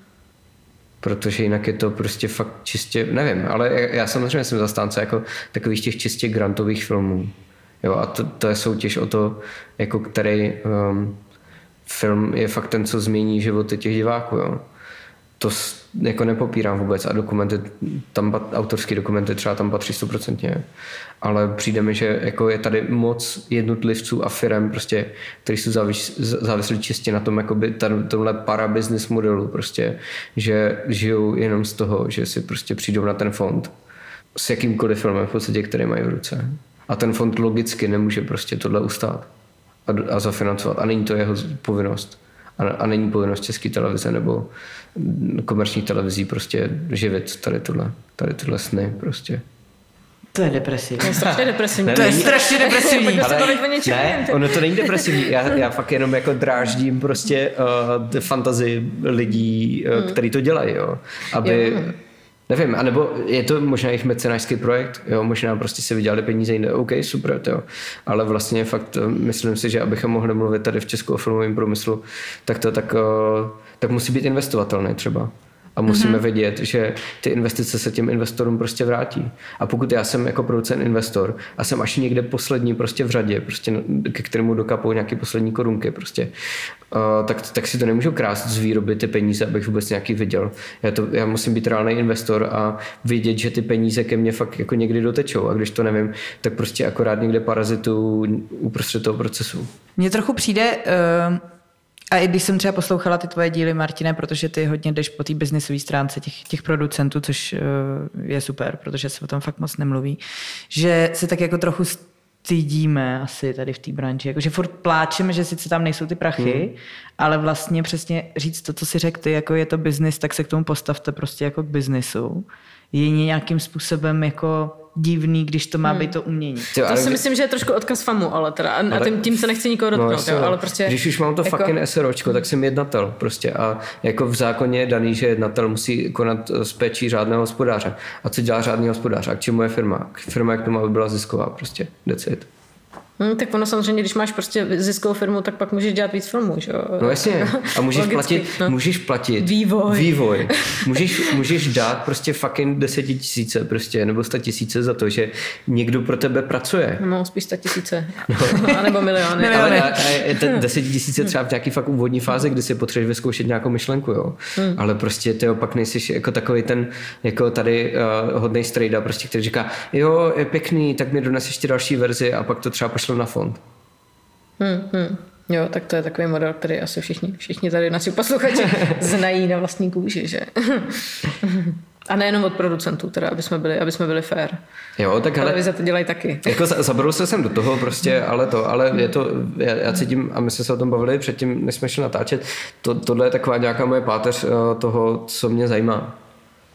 Protože jinak je to prostě fakt čistě, nevím, ale já samozřejmě jsem zastánce jako takových těch čistě grantových filmů. Jo, a to, to je soutěž o to, jako který um, film je fakt ten, co změní životy těch diváků. Jo. To, jako nepopírám vůbec a dokumenty, tam autorský dokumenty třeba tam patří stoprocentně, ale přijde mi, že jako je tady moc jednotlivců a firm, prostě, který jsou závis, závislí čistě na tom, jakoby tomhle para business modelu, prostě, že žijou jenom z toho, že si prostě přijdou na ten fond s jakýmkoliv filmem v podstatě, který mají v ruce. A ten fond logicky nemůže prostě tohle ustát a, a zafinancovat. A není to jeho povinnost. A, a není povinnost české televize nebo komerčních televizí prostě živit tady tohle, tady tohle sny prostě. To je depresivní. To je strašně depresivní. to je strašně depresivní. Ale, ne, ono to není depresivní. Já, já fakt jenom jako dráždím prostě uh, fantazii lidí, uh, hmm. který to dělají, jo. Aby, jo. Nevím, anebo je to možná jejich mecenářský projekt, jo, možná prostě si vydělali peníze jinde, OK, super, jo. ale vlastně fakt eh, myslím si, že abychom mohli mluvit tady v Česku o filmovém průmyslu, tak to tak, uh, tak musí být investovatelný třeba a musíme mm-hmm. vědět, že ty investice se těm investorům prostě vrátí. A pokud já jsem jako producent investor a jsem až někde poslední prostě v řadě, prostě ke kterému dokapou nějaké poslední korunky, prostě, uh, tak, tak si to nemůžu krást z výroby ty peníze, abych vůbec nějaký viděl. Já, to, já musím být reálný investor a vidět, že ty peníze ke mně fakt jako někdy dotečou a když to nevím, tak prostě akorát někde parazitu uprostřed toho procesu. Mně trochu přijde, uh a i když jsem třeba poslouchala ty tvoje díly, Martine, protože ty hodně jdeš po té biznisové stránce těch, těch producentů, což uh, je super, protože se o tom fakt moc nemluví, že se tak jako trochu stydíme asi tady v té branži. Jakože furt pláčeme, že sice tam nejsou ty prachy, hmm. ale vlastně přesně říct to, co si řekl ty, jako je to biznis, tak se k tomu postavte prostě jako k biznisu. Je nějakým způsobem jako divný, když to má hmm. být to umění. To, to si myslím, že je trošku odkaz famu, ale teda, a, a tím, tím se nechci nikoho no, dotknout, no, jo, ale prostě... Když už mám to jako... fucking SROčko, tak jsem jednatel prostě a jako v zákoně je daný, že jednatel musí konat s péčí řádného hospodáře. A co dělá řádný hospodář? A k čemu je firma? Firma, jak to má, by byla zisková prostě. That's it. Hmm, tak ono samozřejmě, když máš prostě ziskovou firmu, tak pak můžeš dělat víc filmů, že jo? No jasně. A můžeš Logicky, platit, no. můžeš platit Vývoj. vývoj. Můžeš, můžeš dát prostě fucking desetitisíce prostě, nebo sta tisíce za to, že někdo pro tebe pracuje. No, spíš sta tisíce. No. nebo miliony. Miliony. Ale a, a ten desetitisíce třeba v nějaký fakt úvodní fázi, kdy si potřebuješ vyzkoušet nějakou myšlenku, jo. Hmm. Ale prostě ty opak nejsi jako takový ten, jako tady uh, hodnej strejda, prostě, který říká, jo, je pěkný, tak mi dones ještě další verzi a pak to třeba pošlu na fond. Hmm, hmm. Jo, tak to je takový model, který asi všichni, všichni tady naši posluchači znají na vlastní kůži, že? A nejenom od producentů, teda, aby jsme byli, aby jsme byli fair. Jo, tak ale Televize to dělají taky. Jako za- zabrul se sem do toho prostě, ale to, ale je to, já, já cítím, a my jsme se o tom bavili předtím, než jsme šli natáčet, to, tohle je taková nějaká moje páteř eh, toho, co mě zajímá.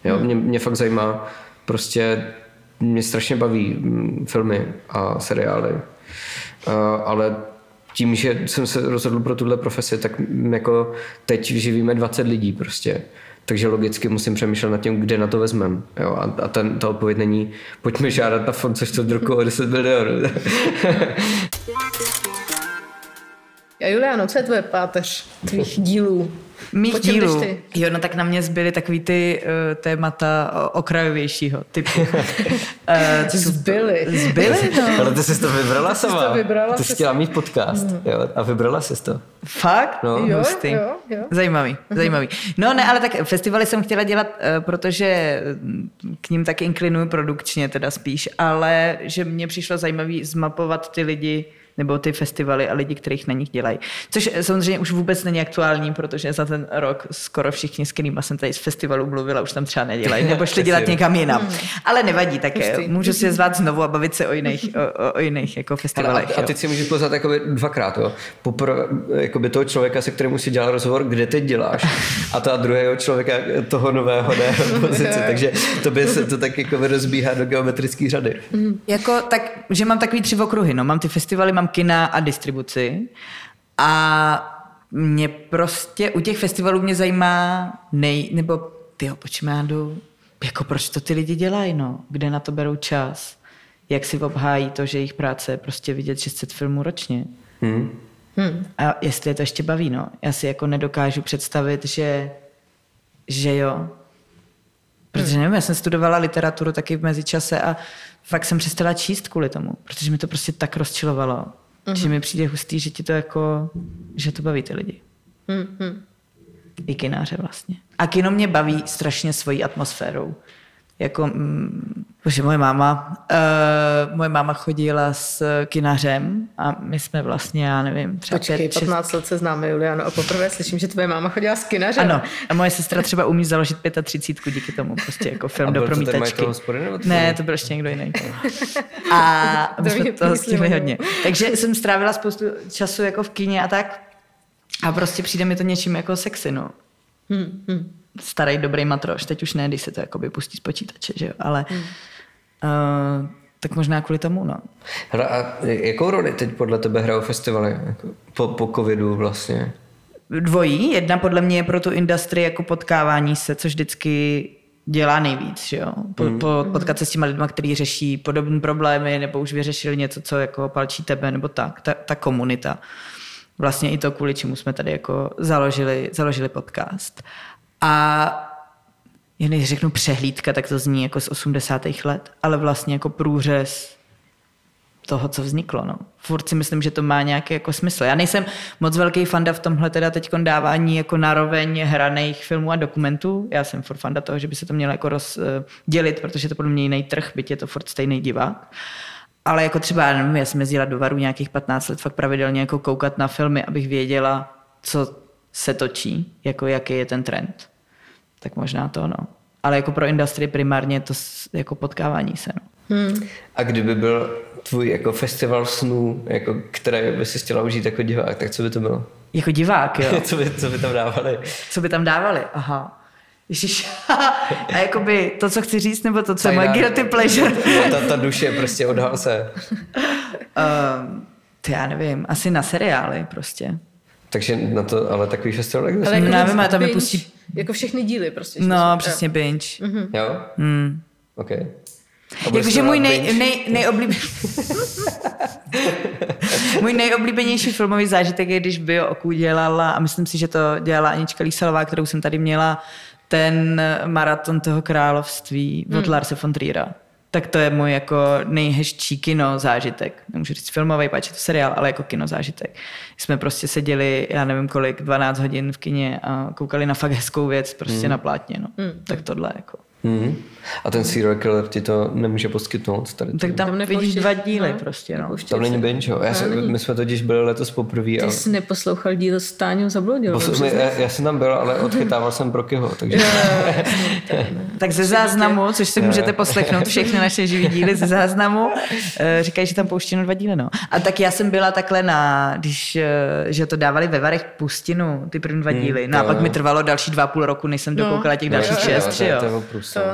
Jo, mě, mě fakt zajímá, prostě mě strašně baví mm, filmy a seriály, ale tím, že jsem se rozhodl pro tuhle profesi, tak jako teď živíme 20 lidí prostě. Takže logicky musím přemýšlet nad tím, kde na to vezmem. Jo? A, a ten, ta odpověď není, pojďme žádat na fond, což to roku o 10 milionů. A Juliano, co je tvoje páteř tvých dílů? Mých dílů. ty? Jo, no tak na mě zbyly takový ty uh, témata okrajovějšího typu. uh, co Zbyly. Zbyly, no. Ale ty jsi to vybrala sama. to vybrala, ty jsi jsi chtěla mít podcast. Jo? A vybrala jsi to. Fakt? No. Jo, Hustý. jo, jo. Zajímavý, zajímavý. No ne, ale tak festivaly jsem chtěla dělat, eh, protože mm, k ním taky inklinuju produkčně teda spíš, ale že mně přišlo zajímavý zmapovat ty lidi, nebo ty festivaly a lidi, kterých na nich dělají. Což samozřejmě už vůbec není aktuální, protože za ten rok skoro všichni, s kterými jsem tady z festivalu mluvila, už tam třeba nedělají, nebo šli dělat někam jinam. Ale nevadí, tak můžu si je zvát znovu a bavit se o jiných, o, o, o jiných jako festivalech. a, a teď si můžeš pozvat jakoby dvakrát. Jo? Poprvé jakoby toho člověka, se kterým si dělal rozhovor, kde teď děláš. A ta druhého člověka, toho nového, ne, pozici. Takže to by se to tak jako rozbíhá do geometrické řady. Jako, tak, že mám takový tři okruhy. No. Mám ty festivaly, mám kina a distribuci. A mě prostě u těch festivalů mě zajímá nej, nebo ty čem já jdu, jako proč to ty lidi dělají, no? Kde na to berou čas? Jak si obhájí to, že jejich práce je prostě vidět 600 filmů ročně? Hmm. Hmm. A jestli je to ještě baví, no. Já si jako nedokážu představit, že, že jo. Protože nevím, já jsem studovala literaturu taky v mezičase a fakt jsem přestala číst kvůli tomu, protože mi to prostě tak rozčilovalo, uh-huh. že mi přijde hustý, že ti to jako, že to baví ty lidi. Hmm, hmm. I kináře vlastně. A kino mě baví strašně svojí atmosférou. Jako, mm, bože, moje máma, uh, moje máma chodila s kinařem a my jsme vlastně, já nevím, třeba Počkej, pět, šest 15 let se známe, Juliano, a poprvé slyším, že tvoje máma chodila s kinařem. Ano, a moje sestra třeba umí založit 35 díky tomu, prostě jako A film do to ten promítačky. majitel hospody, nebo to Ne, to byl ještě někdo jiný. A my To jsme myslím, stihli hodně. Takže jsem strávila spoustu času jako v kině a tak. A prostě přijde mi to něčím jako sexy, no. Hmm, hmm. Starý dobrý matroš, teď už ne, když se to jakoby pustí z počítače, že jo, ale hmm. uh, tak možná kvůli tomu, no. Hele, a jakou roli teď podle tebe hrajou festivaly? Jako po, po covidu vlastně. dvojí. Jedna podle mě je pro tu industrii jako potkávání se, což vždycky dělá nejvíc, že jo? Po, Hmm. po, potkat se s těma lidma, kteří řeší podobné problémy, nebo už vyřešili něco, co jako palčí tebe, nebo tak, ta, ta komunita. Vlastně i to, kvůli čemu jsme tady jako založili, založili podcast. A jen když řeknu přehlídka, tak to zní jako z 80. let, ale vlastně jako průřez toho, co vzniklo. No. Furt si myslím, že to má nějaký jako smysl. Já nejsem moc velký fanda v tomhle teda teď dávání jako naroveň hraných filmů a dokumentů. Já jsem furt fanda toho, že by se to mělo jako rozdělit, protože to podle mě jiný trh, byť je to furt stejný divák. Ale jako třeba, já nevím, já jsem jezdila do Varu nějakých 15 let fakt pravidelně jako koukat na filmy, abych věděla, co se točí, jako jaký je ten trend. Tak možná to, no. Ale jako pro industrii primárně to jako potkávání se, no. Hmm. A kdyby byl tvůj jako festival snů, jako, které by si chtěla užít jako divák, tak co by to bylo? Jako divák, jo. co, by, co by tam dávali? Co by tam dávali? Aha. Ježiš. A jakoby to, co chci říct, nebo to, co je moje guilty pleasure? ta, ta duše prostě odhal se. um, to já nevím, asi na seriály prostě. Takže na to, ale takový festival Ale existuje. jako Já ten vím, ale tam mi pustí- Jako všechny díly prostě. No, jsme- přesně binge. Jo? Hmm. OK. Jakože můj nej, nej, nejoblíbenější... Můj nejoblíbenější filmový zážitek je, když Bio Oku dělala, a myslím si, že to dělala Anička Lísalová, kterou jsem tady měla, ten maraton toho království od hmm. Larse von Trier'a tak to je můj jako nejhezčí kino zážitek. Nemůžu říct filmový, páč to seriál, ale jako kino zážitek. Jsme prostě seděli, já nevím kolik, 12 hodin v kině a koukali na fakt hezkou věc prostě mm. na plátně. No. Mm. Tak tohle jako. Mm. A ten serial killer ti to nemůže poskytnout? Tady tak tam, tam vidíš dva díly no, prostě. No. Tam není binge, jo. Já se, my jsme totiž byli letos poprvé. Ty jsi neposlouchal díl s Táňou Zabludil. Já, já, jsem tam byl, ale odchytával jsem pro kyho. Takže... tak ze záznamu, což si můžete poslechnout všechny naše živý díly ze záznamu, eh, říkají, že tam pouští dva díly. No. A tak já jsem byla takhle na, když eh, že to dávali ve Varech Pustinu, ty první dva hmm, díly. No a pak mi trvalo další dva půl roku, než jsem dokoukala těch dalších šest. Jo, to,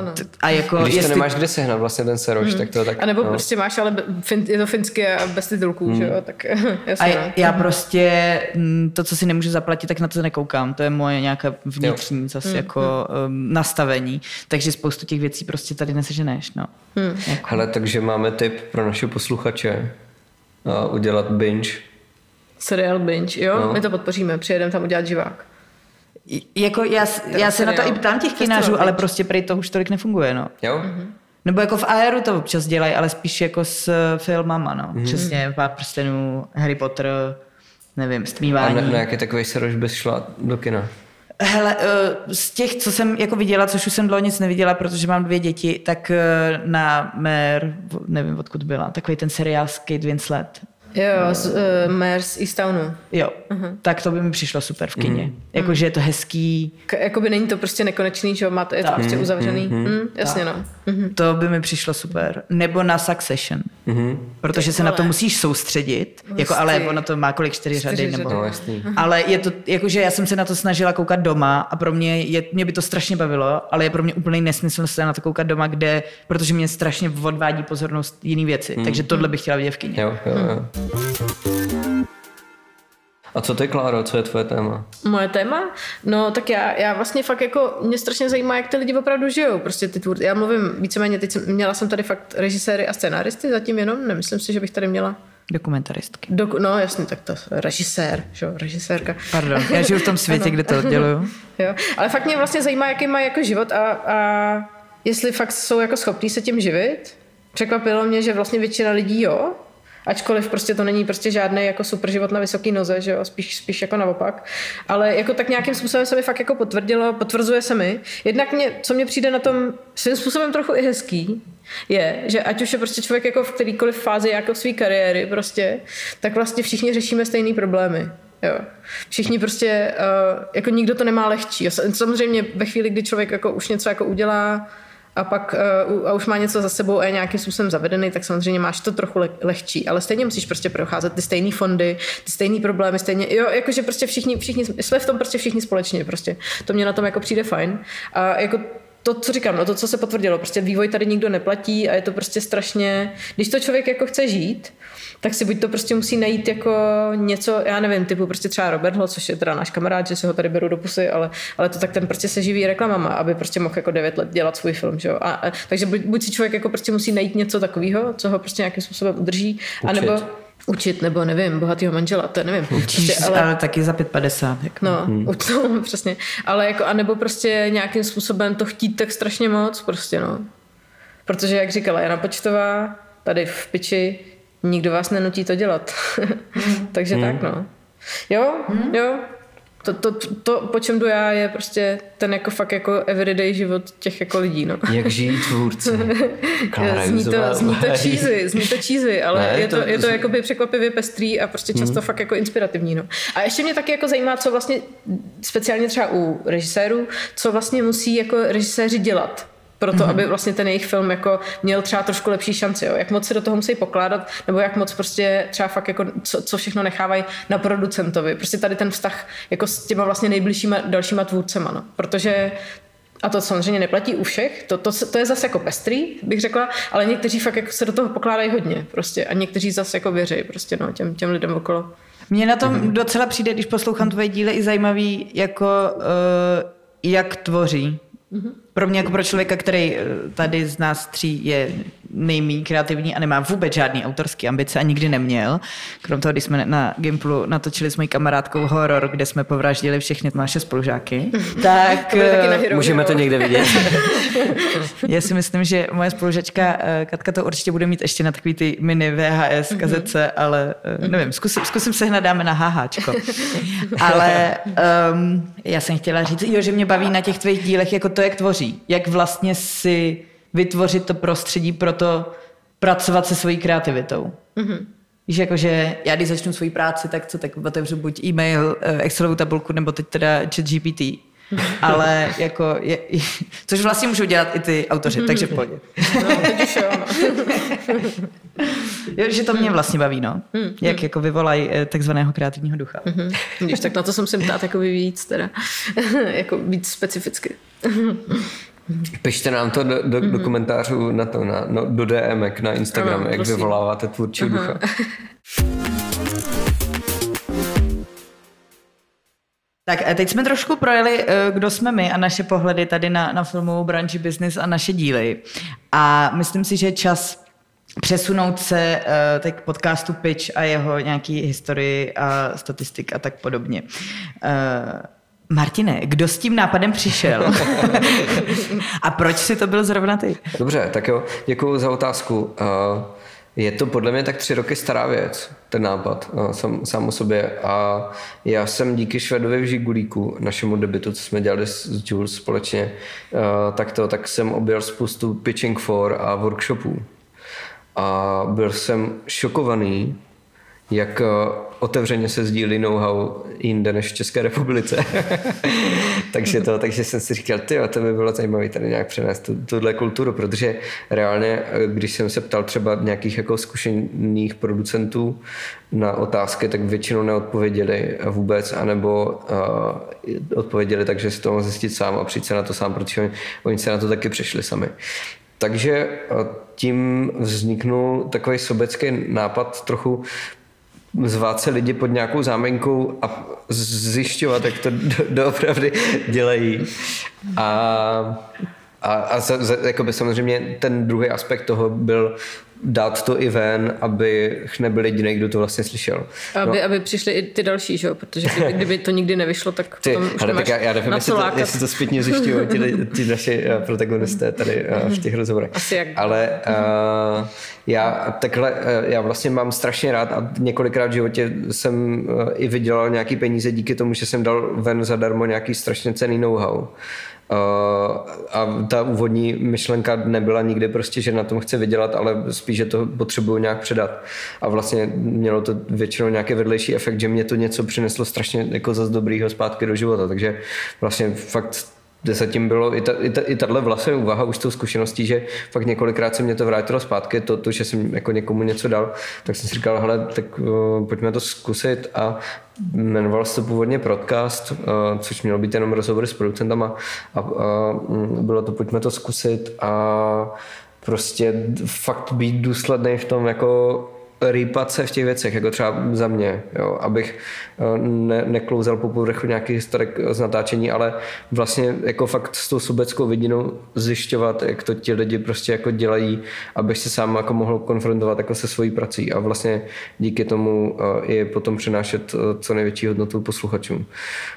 no. A jako, Když jestli... to nemáš kde sehnat vlastně ten seroš, hmm. tak to tak... A nebo no. prostě máš, ale fin, je to finské a bez titulků, hmm. že jo, tak jasně. A no. já prostě mm, to, co si nemůžu zaplatit, tak na to nekoukám. To je moje nějaké vnitřní jo. zase hmm. jako um, nastavení. Takže spoustu těch věcí prostě tady neseženeš, no. Hmm. Jako. Hele, takže máme tip pro naše posluchače. Uh, udělat binge. Serial binge, jo? No. My to podpoříme, přijedeme tam udělat živák. Jako já, já se na to i ptám těch kinářů, ale prostě prý to už tolik nefunguje, no. Jo? Mm-hmm. Nebo jako v Aeru to občas dělají, ale spíš jako s eh, filmama, no. Mm-hmm. Přesně, Pár prstenů, Harry Potter, nevím, stmívání. A na, na jaký takový serož bys šla do kina? Hele, eh, z těch, co jsem jako viděla, což už jsem dlouho nic neviděla, protože mám dvě děti, tak eh, na Mer, nevím odkud byla, takový ten seriál s Kate Winslet, Jo, z uh, Mers Eastownu. Jo, uh-huh. tak to by mi přišlo super v kině. Mm. Jakože je to hezký. K- jakoby není to prostě nekonečný, že jo, máte, je to prostě mm. uzavřený. Mm. Mm, jasně tak. no. Mm-hmm. To by mi přišlo super. Nebo na Succession. Mm-hmm. Protože se ale... na to musíš soustředit. Jako, ale ono to má kolik čtyři, čtyři řady. Nebo... No, ale je to, jakože já jsem se na to snažila koukat doma a pro mě, je, mě by to strašně bavilo, ale je pro mě úplný nesmysl se na to koukat doma, kde, protože mě strašně odvádí pozornost jiný věci. Mm. Takže tohle bych chtěla vidět v kině. Jo, jo, jo. Mm. A co ty, Kláro, co je tvoje téma? Moje téma? No tak já, já vlastně fakt jako, mě strašně zajímá, jak ty lidi opravdu žijou. Prostě ty tvůr, já mluvím víceméně, teď jsem, měla jsem tady fakt režiséry a scénáristy zatím jenom, nemyslím si, že bych tady měla Dokumentaristky. Doku, no jasně, tak to režisér, že jo, režisérka. Pardon, já žiju v tom světě, kde to odděluju. jo, ale fakt mě vlastně zajímá, jaký má jako život a, a jestli fakt jsou jako schopní se tím živit. Překvapilo mě, že vlastně většina lidí jo, Ačkoliv prostě to není prostě žádný jako super život na vysoký noze, že jo, spíš, spíš jako naopak. Ale jako tak nějakým způsobem se mi fakt jako potvrdilo, potvrzuje se mi. Jednak mě, co mě přijde na tom svým způsobem trochu i hezký, je, že ať už je prostě člověk jako v kterýkoliv fázi jako své kariéry prostě, tak vlastně všichni řešíme stejné problémy. Jo. Všichni prostě, uh, jako nikdo to nemá lehčí. Samozřejmě ve chvíli, kdy člověk jako už něco jako udělá, a pak uh, a už má něco za sebou a je nějakým způsobem zavedený, tak samozřejmě máš to trochu le- lehčí, ale stejně musíš prostě procházet ty stejné fondy, ty stejné problémy, stejně, jo, jakože prostě všichni, všichni, jsme v tom prostě všichni společně, prostě. To mě na tom jako přijde fajn. A jako to, co říkám, no to, co se potvrdilo, prostě vývoj tady nikdo neplatí a je to prostě strašně, když to člověk jako chce žít, tak si buď to prostě musí najít jako něco, já nevím, typu prostě třeba Robert Hlo, což je teda náš kamarád, že se ho tady beru do pusy, ale, ale to tak ten prostě se živí reklamama, aby prostě mohl jako 9 let dělat svůj film, že jo. A, a, takže buď, buď si člověk jako prostě musí najít něco takového, co ho prostě nějakým způsobem udrží, Učit. anebo učit, nebo nevím, bohatýho manžela, to nevím. Učíš, prostě, ale, ale taky za 5,50. Jako. No, hmm. to, přesně. Ale jako, anebo prostě nějakým způsobem to chtít tak strašně moc, prostě no. Protože, jak říkala Jana Počtová, tady v piči, nikdo vás nenutí to dělat. Hmm. Takže hmm. tak, no. Jo, hmm. jo. To, to, to, po čem jdu já, je prostě ten jako fakt jako everyday život těch jako lidí, no. Jak žijí tvůrci. zní, to, zní to cheesy, zní to cheesy, ale ne, je to, to, je to to jakoby překvapivě pestrý a prostě často hmm. fakt jako inspirativní, no. A ještě mě taky jako zajímá, co vlastně speciálně třeba u režisérů, co vlastně musí jako režiséři dělat pro to, mm-hmm. aby vlastně ten jejich film jako měl třeba trošku lepší šanci, jo? jak moc se do toho musí pokládat, nebo jak moc prostě třeba fakt jako co, co všechno nechávají na producentovi. Prostě tady ten vztah jako s těma vlastně nejbližšíma dalšíma tvůrcema, no. protože a to samozřejmě neplatí u všech, to, to, to je zase jako pestrý, bych řekla, ale někteří fakt jako se do toho pokládají hodně prostě a někteří zase jako věří prostě no, těm, těm lidem okolo. Mně na tom mm-hmm. docela přijde, když poslouchám tvoje díly, i zajímavý, jako uh, jak tvoří. Pro mě jako pro člověka, který eh, tady z nás tří je nejméně kreativní a nemá vůbec žádný autorský ambice a nikdy neměl. Krom toho, když jsme na Gimplu natočili s mojí kamarádkou horor, kde jsme povraždili všechny naše spolužáky, tak uh, můžeme to někde vidět. Já si myslím, že moje spolužačka eh, Katka to určitě bude mít ještě na takový ty mini VHS mhm. kazece, ale eh, nevím, zkusím, zkusím se hnadáme na háháčko. Ale um, já jsem chtěla říct, jo, že mě baví na těch tvých dílech jako to, jak tvoří. Jak vlastně si vytvořit to prostředí pro to pracovat se svojí kreativitou. Mm-hmm. Víš, jakože já když začnu svoji práci, tak co, tak otevřu buď e-mail, eh, Excelovou tabulku, nebo teď teda chat GPT. Ale jako, je, což vlastně můžou dělat i ty autoři, takže v pohodě. No, teď už jo. jo, že to mě vlastně baví, no. Jak jako vyvolají eh, takzvaného kreativního ducha. Mhm. Když tak na to jsem si ptát jako víc teda. jako víc specificky. Pište nám to do, do, mm-hmm. do mhm. komentářů na to, na, no, do DM na Instagram, ano, jak prosím. vyvoláváte tvůrčího ducha. Tak teď jsme trošku projeli, eh, kdo jsme my a naše pohledy tady na, na filmovou branži, business a naše díly. A myslím si, že je čas přesunout se uh, teď k podcastu Pitch a jeho nějaký historii a statistik a tak podobně. Martine, kdo s tím nápadem přišel? a proč si to byl zrovna ty? Dobře, tak jo, děkuji za otázku. Uh, je to podle mě tak tři roky stará věc, ten nápad sám, sám o sobě. A já jsem díky Švedovi v Žigulíku, našemu debitu, co jsme dělali s Jules společně, tak to, tak jsem objel spoustu pitching for a workshopů. A byl jsem šokovaný, jak otevřeně se sdílí know-how jinde než v České republice. takže, to, takže jsem si říkal, ty to by bylo zajímavé tady nějak přenést tu, tuhle kulturu, protože reálně, když jsem se ptal třeba nějakých jako zkušených producentů na otázky, tak většinou neodpověděli vůbec, anebo uh, odpověděli tak, že si to mohl zjistit sám a přijít se na to sám, protože oni, oni se na to taky přešli sami. Takže tím vzniknul takový sobecký nápad trochu zvát se lidi pod nějakou zámenkou a zjišťovat, jak to do, doopravdy dělají. A, a, a za, za, samozřejmě ten druhý aspekt toho byl dát to i ven, aby nebyl jediný, kdo to vlastně slyšel. Aby, no. aby přišli i ty další, že jo? Protože kdyby, kdyby to nikdy nevyšlo, tak ty, potom už ale tak já, já nevím, jestli to, jestli to zpětně zjišťují ti, ti naši uh, protagonisté tady uh, v těch rozhovorech. Asi jak. Ale uh, já takhle, já vlastně mám strašně rád a několikrát v životě jsem i vydělal nějaký peníze díky tomu, že jsem dal ven zadarmo nějaký strašně cený know-how. A ta úvodní myšlenka nebyla nikdy prostě, že na tom chce vydělat, ale spíš, že to potřebuju nějak předat. A vlastně mělo to většinou nějaký vedlejší efekt, že mě to něco přineslo strašně jako zase dobrýho zpátky do života. Takže vlastně fakt kde zatím bylo i, ta, i, ta, i tahle vlastně úvaha už s tou zkušeností, že fakt několikrát se mě to vrátilo zpátky, to, to, že jsem jako někomu něco dal, tak jsem si říkal, hele, tak uh, pojďme to zkusit. A jmenoval se to původně podcast, uh, což mělo být jenom rozhovory s producentama a uh, bylo to pojďme to zkusit. A prostě fakt být důsledný v tom jako rýpat se v těch věcech, jako třeba za mě, jo, abych eh, ne, neklouzal po povrchu nějaký historik z natáčení, ale vlastně jako fakt s tou sobeckou vidinou zjišťovat, jak to ti lidi prostě jako dělají, abych se sám jako mohl konfrontovat jako se svojí prací a vlastně díky tomu eh, i potom přinášet eh, co největší hodnotu posluchačům.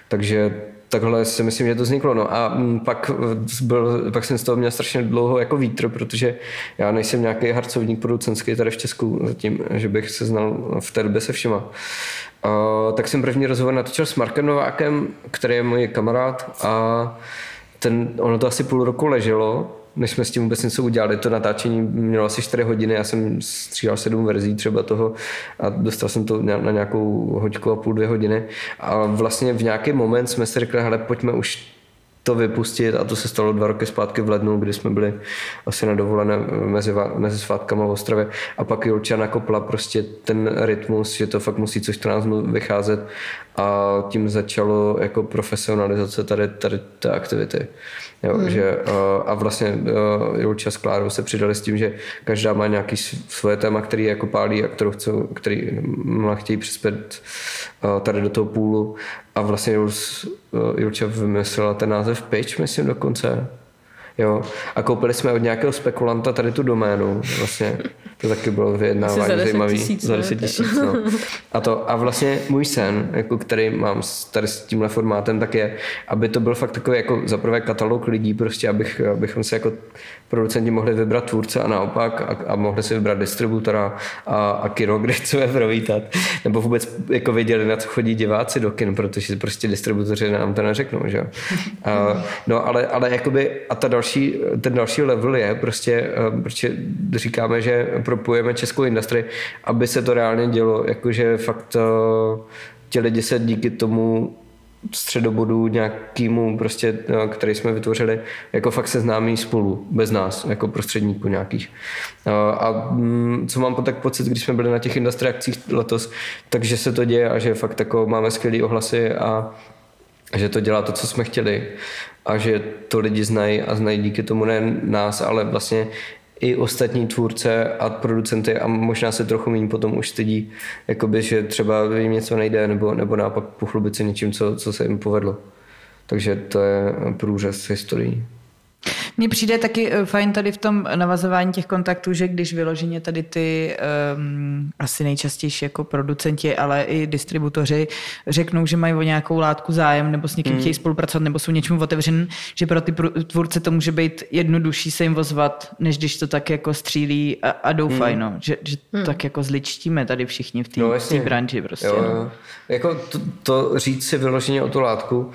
Takže takhle si myslím, že to vzniklo. No a mm, pak, byl, pak jsem z toho měl strašně dlouho jako vítr, protože já nejsem nějaký harcovník producentský tady v Česku zatím, že bych se znal v té době se všema. A, tak jsem první rozhovor natočil s Markem Novákem, který je můj kamarád a ten, ono to asi půl roku leželo než jsme s tím vůbec něco udělali. To natáčení mělo asi 4 hodiny, já jsem stříhal 7 verzí třeba toho a dostal jsem to na nějakou hoďku a půl, dvě hodiny. A vlastně v nějaký moment jsme si řekli, hele, pojďme už to vypustit a to se stalo dva roky zpátky v lednu, kdy jsme byli asi na dovolené mezi, mezi svátkama v Ostravě a pak Julča nakopla prostě ten rytmus, že to fakt musí co 14 minut vycházet a tím začalo jako profesionalizace tady, tady té aktivity. Jo, hmm. že, a vlastně Julča s Klárou se přidali s tím, že každá má nějaký svoje téma, který jako pálí a kterou chcou, který má chtějí přispět tady do toho půlu a vlastně Julča vymyslela ten název Pitch, myslím dokonce. Jo. A koupili jsme od nějakého spekulanta tady tu doménu. Vlastně to taky bylo vyjednávání za 10 zajímavý. tisíc, za ne? 10 tisíc. No. A, to, a vlastně můj sen, jako který mám s, tady s tímhle formátem, tak je, aby to byl fakt takový jako zaprvé katalog lidí, prostě abych, abychom se jako producenti mohli vybrat tvůrce a naopak a, a mohli si vybrat distributora a, a kino, kde chceme provítat. Nebo vůbec jako věděli, na co chodí diváci do kin, protože prostě distributoři nám to neřeknou, že. A, no ale, ale jakoby, a ta další, ten další level je prostě, eh, protože říkáme, že propojujeme českou industrii, aby se to reálně dělo, jakože fakt eh, ti lidi se díky tomu středobodu nějakýmu prostě, eh, který jsme vytvořili, jako fakt se známí spolu, bez nás, jako prostředníků nějakých. Eh, A mm, co mám tak pocit, když jsme byli na těch industry akcích letos, takže se to děje a že fakt jako máme skvělé ohlasy a že to dělá to, co jsme chtěli a že to lidi znají a znají díky tomu ne nás, ale vlastně i ostatní tvůrce a producenty a možná se trochu méně potom už stydí, jakoby, že třeba jim něco nejde nebo, nebo naopak pochlubit se něčím, co, co se jim povedlo. Takže to je průřez historií. Mně přijde taky eh, fajn tady v tom navazování těch kontaktů, že když vyloženě tady ty um, asi nejčastější jako producenti, ale i distributoři řeknou, že mají o nějakou látku zájem nebo s někým hmm. chtějí spolupracovat nebo jsou něčemu otevřen, že pro ty tvůrce to může být jednodušší se jim ozvat, než když to tak jako střílí a, a doufají, hmm. no. že, že hmm. tak jako zličtíme tady všichni v té No, no, branži prostě. Jo, no. jo. Jako to, to říct si vyloženě o tu látku, uh,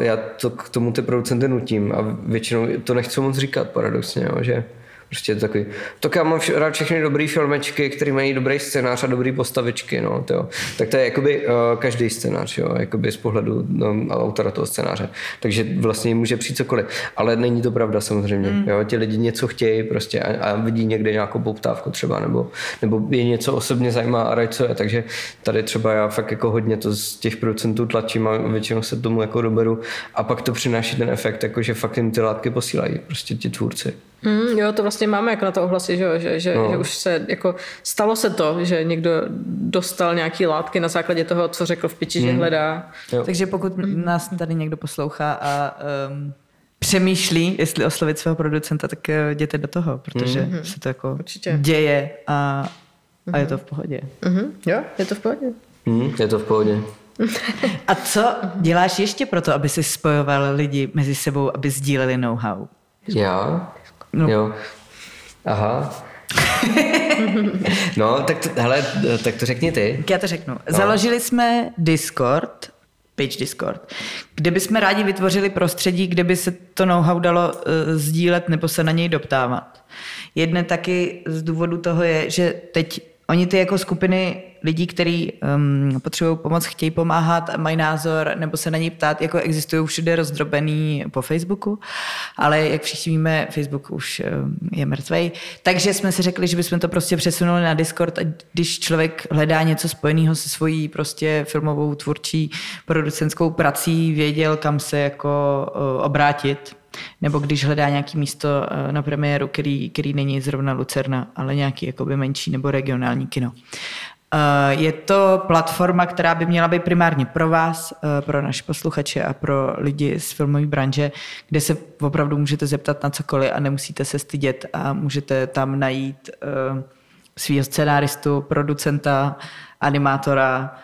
já to k tomu ty producenty nutím a většinou to nechci moc říkat paradoxně, jo, že prostě je to takový, tak já mám rád všechny dobrý filmečky, které mají dobrý scénář a dobrý postavičky, no, to. Tak to je jakoby uh, každý scénář, jo, jakoby z pohledu no, autora toho scénáře. Takže vlastně může přijít cokoliv. Ale není to pravda samozřejmě, mm. jo, ti lidi něco chtějí prostě a, a vidí někde nějakou poptávku třeba, nebo, nebo je něco osobně zajímá a rajcuje, takže tady třeba já fakt jako hodně to z těch producentů tlačím a většinou se tomu jako doberu a pak to přináší ten efekt, jako že fakt jim ty látky posílají prostě ti tvůrci. Mm, jo, to vlastně máme jako na to ohlasy, že, jo, že, že, No. že už se, jako stalo se to, že někdo dostal nějaký látky na základě toho, co řekl v piči, že hledá. Jo. Takže pokud nás tady někdo poslouchá a um, přemýšlí, jestli oslovit svého producenta, tak eh, jděte do toho, protože mm-hmm. se to jako Určitě. děje a, a je to v pohodě. Mhm, jo, je to v pohodě. Hmm, je to v pohodě. A co děláš ještě pro to, aby si spojoval lidi mezi sebou, aby sdíleli know-how? Já? No. Jo. Aha. no, tak to, hele, tak to řekni ty. Já to řeknu. Založili jsme Discord, Page Discord, kde bychom rádi vytvořili prostředí, kde by se to know-how dalo uh, sdílet nebo se na něj doptávat. Jedne taky z důvodu toho je, že teď oni ty jako skupiny lidí, kteří um, potřebují pomoc, chtějí pomáhat, mají názor nebo se na něj ptát, jako existují všude rozdrobený po Facebooku, ale jak všichni víme, Facebook už um, je mrtvej. Takže jsme si řekli, že bychom to prostě přesunuli na Discord a když člověk hledá něco spojeného se svojí prostě filmovou tvůrčí producentskou prací, věděl, kam se jako uh, obrátit, nebo když hledá nějaký místo eh, na premiéru, který, který není zrovna Lucerna, ale nějaký jakoby menší nebo regionální kino. Eh, Je to platforma, která by měla být primárně pro vás, eh, pro naše posluchače a pro lidi z filmové branže, kde se opravdu můžete zeptat na cokoliv a nemusíte se stydět a můžete tam najít svého scenáristu, producenta, animátora,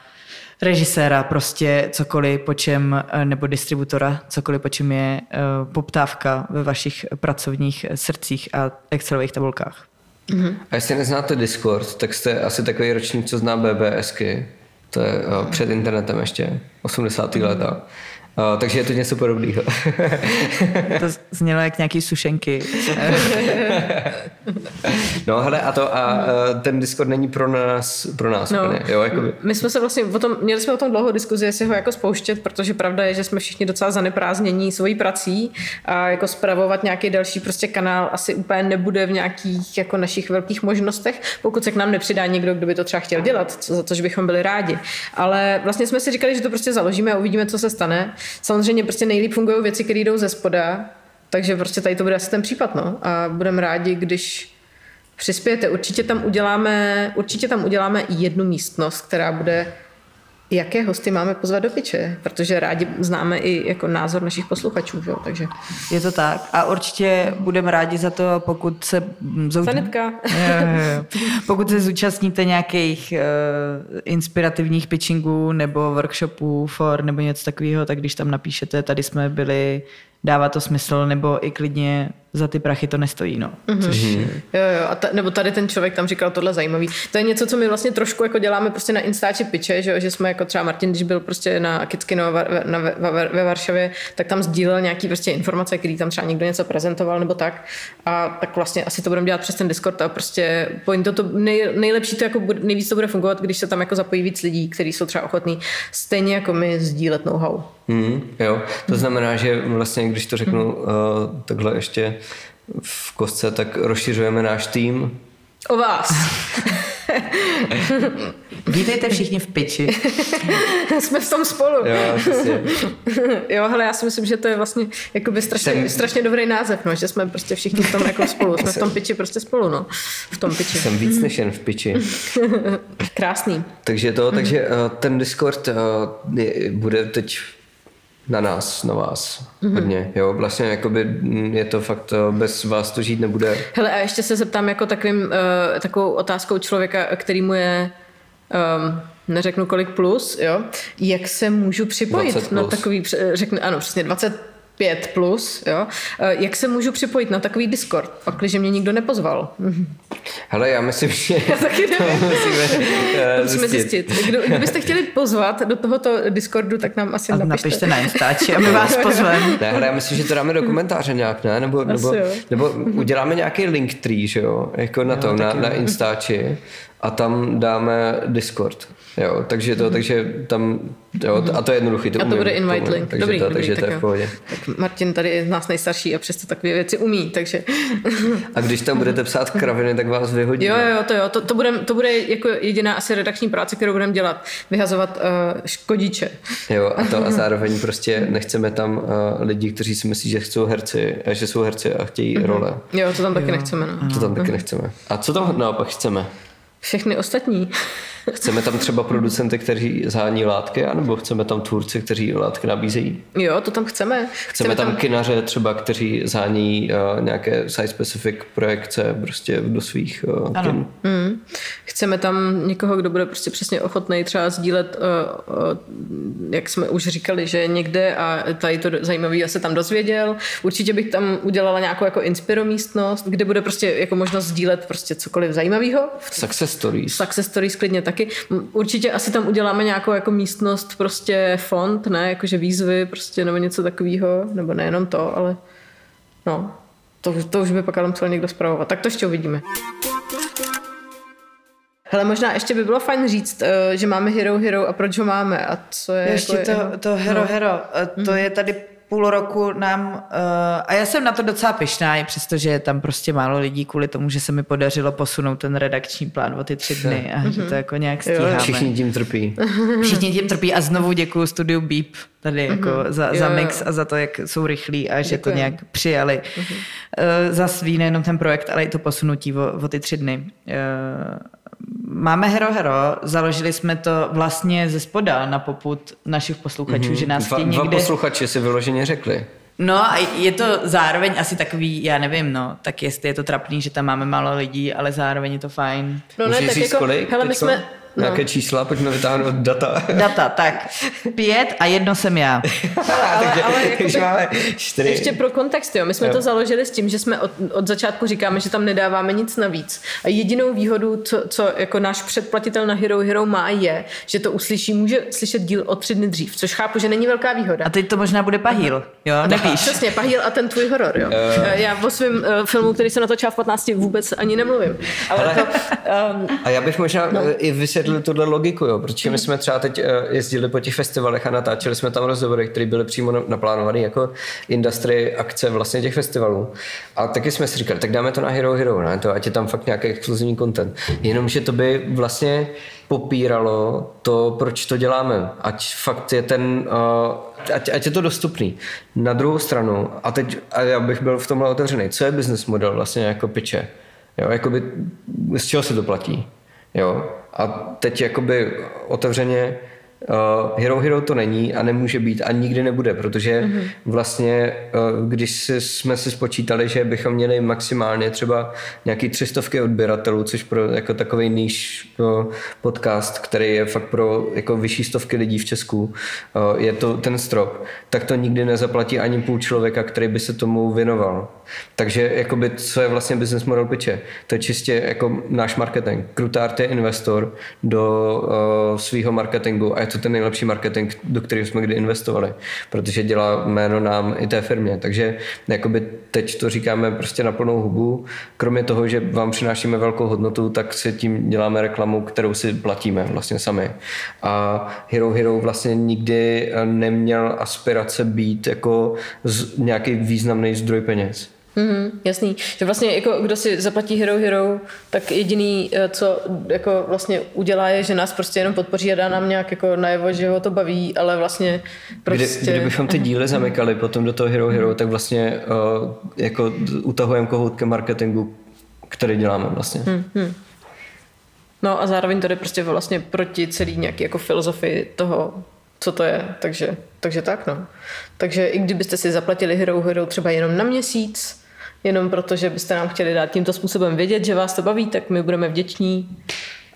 režiséra, prostě cokoliv, po čem, eh, nebo distributora, cokoliv, po čem je eh, poptávka ve vašich pracovních srdcích a Excelových tabulkách. A jestli neznáte Discord, tak jste asi takový ročník, co zná BBSky. To je uh, před internetem ještě, 80. leta. Uh, takže je to něco podobného. To znělo jak nějaký sušenky. no hele, a to a uh, ten Discord není pro nás, pro nás No, úplně, jo, jakoby. My jsme se vlastně o tom, měli jsme o tom dlouho diskuzi, jestli ho jako spouštět, protože pravda je, že jsme všichni docela zaneprázdnění svojí prací a jako spravovat nějaký další prostě kanál asi úplně nebude v nějakých jako našich velkých možnostech, pokud se k nám nepřidá někdo, kdo by to třeba chtěl dělat, co, za což bychom byli rádi. Ale vlastně jsme si říkali, že to prostě založíme a uvidíme, co se stane. Samozřejmě prostě nejlíp fungují věci, které jdou ze spoda, takže prostě tady to bude asi ten případ, no. A budeme rádi, když přispějete. Určitě tam uděláme, určitě tam uděláme jednu místnost, která bude jaké hosty máme pozvat do piče, protože rádi známe i jako názor našich posluchačů, že? takže... Je to tak a určitě budeme rádi za to, pokud se... Zou... Zanetka. pokud se zúčastníte nějakých uh, inspirativních pitchingů nebo workshopů for nebo něco takového, tak když tam napíšete, tady jsme byli dává to smysl, nebo i klidně za ty prachy to nestojí. No. Mm-hmm. Což... Jo, jo, a ta, nebo tady ten člověk tam říkal tohle zajímavý. To je něco, co my vlastně trošku jako děláme prostě na Instači piče, že, že jsme jako třeba Martin, když byl prostě na Kickino na, ve, ve, ve, Varšavě, tak tam sdílel nějaký prostě informace, který tam třeba někdo něco prezentoval nebo tak. A tak vlastně asi to budeme dělat přes ten Discord a prostě point to nej, nejlepší to jako nejvíc to bude fungovat, když se tam jako zapojí víc lidí, kteří jsou třeba ochotní stejně jako my sdílet know-how. Mm, jo, to znamená, že vlastně, když to řeknu uh, takhle ještě v kostce, tak rozšiřujeme náš tým. O vás. Vítejte všichni v piči. Jsme v tom spolu. Jo, jo, hele, já si myslím, že to je vlastně jakoby strašně, jsem... strašně dobrý název, no, že jsme prostě všichni v tom jako spolu. Jsme v tom piči prostě spolu, no. V tom piči. Jsem víc než jen v piči. Krásný. Takže to, takže uh, ten Discord uh, je, bude teď na nás, na vás mm-hmm. hodně. Jo, vlastně jakoby je to fakt, eh, bez vás to žít nebude. Hele, a ještě se zeptám jako takovým, uh, takovou otázkou člověka, který mu je um, neřeknu kolik plus, jo, jak se můžu připojit na takový, řeknu, ano, přesně 20 5 plus, jo. Eh, jak se můžu připojit na takový Discord, pak, když mě nikdo nepozval? Hele, já myslím, že já taky to musíme, uh, musíme zjistit. Kdo, kdybyste chtěli pozvat do tohoto Discordu, tak nám asi a napište. napište na Instači a my vás pozveme. Ne, hele, já myslím, že to dáme do komentáře nějak, ne? Nebo, nebo, nebo uděláme nějaký link tree, že jo? Jako na jo, to, na, na Instači a tam dáme Discord. Jo, takže to, mm-hmm. takže tam, jo, a to je jednoduchý. To a to umím, bude invite tomu, link. Takže dobrý, to, dobrý, takže tak to je v pohodě. Tak Martin tady je z nás nejstarší a přesto takové věci umí, takže... A když tam budete psát kraviny, tak vás vyhodí. Jo, jo, to jo, to, to, bude, to bude jako jediná asi redakční práce, kterou budeme dělat, vyhazovat uh, škodiče. Jo, a to a zároveň prostě nechceme tam uh, lidi, kteří si myslí, že chcou herci, že jsou herci a chtějí mm-hmm. role. Jo, to tam taky jo. nechceme. No. To tam taky nechceme. A co tam naopak chceme? Všechny ostatní. Chceme tam třeba producenty, kteří zhání látky, anebo chceme tam tvůrci, kteří látky nabízejí? Jo, to tam chceme. Chceme, chceme tam, tam kinaře třeba, kteří zhání uh, nějaké site-specific projekce prostě do svých uh, ano. kin. Mm. Chceme tam někoho, kdo bude prostě přesně ochotný třeba sdílet, uh, uh, jak jsme už říkali, že někde a tady to zajímavý a se tam dozvěděl. Určitě bych tam udělala nějakou jako inspiromístnost, kde bude prostě jako možnost sdílet prostě cokoliv zajímavého. Success stories. Success stories klidně tak taky. Určitě asi tam uděláme nějakou jako místnost, prostě fond, ne, jakože výzvy, prostě nebo něco takového, nebo nejenom to, ale no, to, to už by pak ale musel někdo zpravovat. Tak to ještě uvidíme. Hele, možná ještě by bylo fajn říct, eh, že máme Hero Hero a proč ho máme a co je... Ještě jako to, to Hero no. Hero, eh, to mm. je tady půl roku nám, uh, a já jsem na to docela pyšná, i přestože je tam prostě málo lidí kvůli tomu, že se mi podařilo posunout ten redakční plán o ty tři dny a že to jako nějak stíháme. Všichni tím trpí. Všichni tím trpí a znovu děkuji studiu Beep tady jako mm-hmm. za, za mix a za to, jak jsou rychlí a že Děkujem. to nějak přijali. Mm-hmm. Uh, za svý nejenom ten projekt, ale i to posunutí o, o ty tři dny. Uh, Máme Hero Hero, založili jsme to vlastně ze spoda na poput našich posluchačů, mm-hmm. že nás dva, někde... Dva posluchači si vyloženě řekli. No a je to zároveň asi takový, já nevím, no, tak jestli je to trapný, že tam máme málo lidí, ale zároveň je to fajn. No ne, Můžeš tak říct jako, kolik? Hele, my jsme, No. Nějaké čísla, pojďme vytáhnout data. Data, tak. Pět a jedno jsem já. ale, ale, ale jakoby, máme čtyři. Ještě pro kontext, jo. My jsme jo. to založili s tím, že jsme od, od začátku říkáme, že tam nedáváme nic navíc. A jedinou výhodu, co, co jako náš předplatitel na Hero Hero má, je, že to uslyší, může slyšet díl o tři dny dřív, což chápu, že není velká výhoda. A teď to možná bude Pahýl, jo? Nevíš. Přesně, Pahýl a ten tvůj horor, jo. Uh. Já o svém uh, filmu, který se natočila v 15, vůbec ani nemluvím. Ale, ale to, um, a já bych možná no. i vysvětlil vysvětlili tuhle logiku, jo, protože my jsme třeba teď eh, jezdili po těch festivalech a natáčeli jsme tam rozhovory, které byly přímo naplánované jako industry akce vlastně těch festivalů. A taky jsme si říkali, tak dáme to na Hero Hero, ne? To, ať je tam fakt nějaký exkluzivní content. Jenomže to by vlastně popíralo to, proč to děláme. Ať fakt je ten, uh, ať, ať je to dostupný. Na druhou stranu, a teď a já bych byl v tomhle otevřený, co je business model vlastně jako piče? Jo, jakoby, z čeho se to platí? Jo? A teď jakoby otevřeně Uh, Hero Hero to není a nemůže být a nikdy nebude, protože mm-hmm. vlastně, uh, když si, jsme si spočítali, že bychom měli maximálně třeba nějaký třistovky odběratelů, což pro jako takový níž uh, podcast, který je fakt pro jako vyšší stovky lidí v Česku, uh, je to ten strop, tak to nikdy nezaplatí ani půl člověka, který by se tomu věnoval. Takže jakoby, co je vlastně business model pitche? To je čistě jako náš marketing. Krutart je investor do uh, svého marketingu a je to ten nejlepší marketing, do kterého jsme kdy investovali, protože dělá jméno nám i té firmě. Takže jakoby teď to říkáme prostě na plnou hubu. Kromě toho, že vám přinášíme velkou hodnotu, tak si tím děláme reklamu, kterou si platíme vlastně sami. A Hero Hero vlastně nikdy neměl aspirace být jako nějaký významný zdroj peněz. Mm, jasný. Že vlastně jako kdo si zaplatí Hero Hero, tak jediný, eh, co jako vlastně udělá, je, že nás prostě jenom podpoří a dá nám nějak jako najevo, že ho to baví, ale vlastně prostě... Kdy, kdybychom ty díly zamykali potom do toho Hero Hero, tak vlastně uh, jako utahujeme kohoutkem marketingu, který děláme vlastně. Mm, mm. No a zároveň to jde prostě vlastně proti celý nějaký jako filozofii toho, co to je, takže, takže tak no. Takže i kdybyste si zaplatili Hero Hero třeba jenom na měsíc, jenom proto, že byste nám chtěli dát tímto způsobem vědět, že vás to baví, tak my budeme vděční.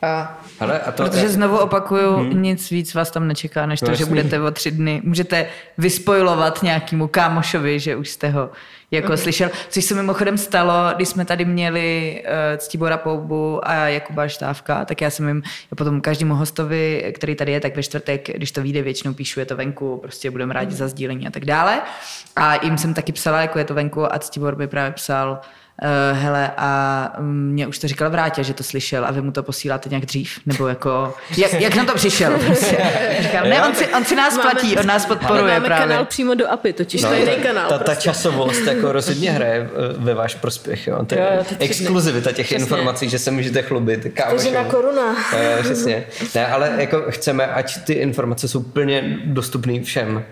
A... Ale a to, Protože znovu opakuju, hmm. nic víc vás tam nečeká, než to, no, že budete o tři dny, můžete vyspojovat nějakému kámošovi, že už jste ho jako okay. slyšel, což se mimochodem stalo, když jsme tady měli uh, Ctibora Poubu a Jakuba Štávka, tak já jsem jim já potom každému hostovi, který tady je, tak ve čtvrtek, když to vyjde, většinou píšu, je to venku, prostě budeme rádi za sdílení a tak dále. A jim jsem taky psala, jako je to venku a Ctibor by právě psal, uh, hele, a mě už to říkal Vrátě, že to slyšel a vy mu to posíláte nějak dřív, nebo jako, jak, jak na to přišel? Prostě. Říkám, ne, on si, on si nás máme, platí, on nás podporuje máme právě. kanál přímo do API, totiž no, to je jiný kanál. Ta, ta prostě. časovost jako rozhodně hraje ve váš prospěch, jo. To je jo, exkluzivita těch Přesně. informací, že se můžete chlubit. na koruna. Jo, přesně. Ne, ale jako chceme, ať ty informace jsou plně dostupné všem.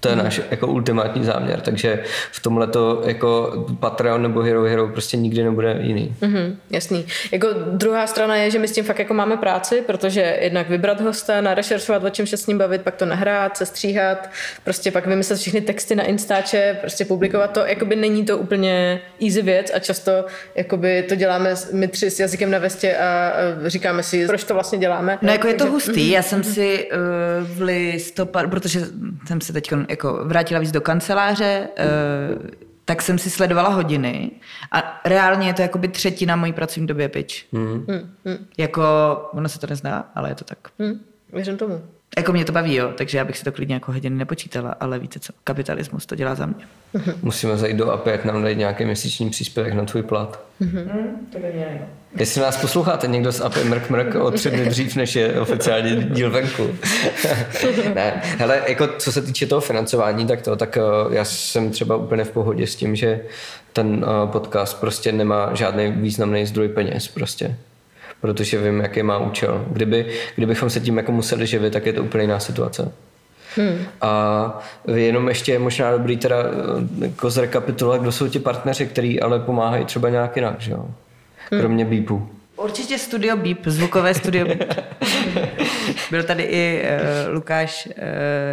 To je náš jako ultimátní záměr, takže v tomhle to jako Patreon nebo Hero Hero prostě nikdy nebude jiný. Mm-hmm, jasný. Jako druhá strana je, že my s tím fakt jako máme práci, protože jednak vybrat hosta, narešeršovat, o čem se s ním bavit, pak to nahrát, sestříhat, prostě pak vymyslet všechny texty na Instače, prostě publikovat to, jakoby není to úplně easy věc a často jakoby to děláme my tři s jazykem na vestě a říkáme si, proč to vlastně děláme. No jako je to hustý, já jsem si uh, v listopadu, protože jsem se teď jako vrátila víc do kanceláře, eh, tak jsem si sledovala hodiny a reálně je to jakoby třetina mojí pracovní doby pitch. Hmm. Hmm. Jako, ono se to nezná, ale je to tak. Hmm. Věřím tomu. Jako mě to baví, jo, takže já bych si to klidně jako hodiny nepočítala, ale víte co, kapitalismus to dělá za mě. Musíme zajít do API, jak nám dají nějaký měsíční příspěvek na tvůj plat. Mm-hmm. to by mě Jestli nás posloucháte někdo z API Mrk Mrk o tři dny dřív, než je oficiálně díl venku. ne, hele, jako co se týče toho financování, tak to, tak uh, já jsem třeba úplně v pohodě s tím, že ten uh, podcast prostě nemá žádný významný zdroj peněz prostě protože vím, jaký má účel. Kdyby, kdybychom se tím jako museli živit, tak je to úplně jiná situace. Hmm. A jenom ještě je možná dobrý teda eh, jako zrekapitulovat, kdo jsou ti partneři, kteří ale pomáhají třeba nějak jinak, že jo? Kromě. Beepu. Určitě studio Beep, zvukové studio Beep. Byl tady i uh, Lukáš uh,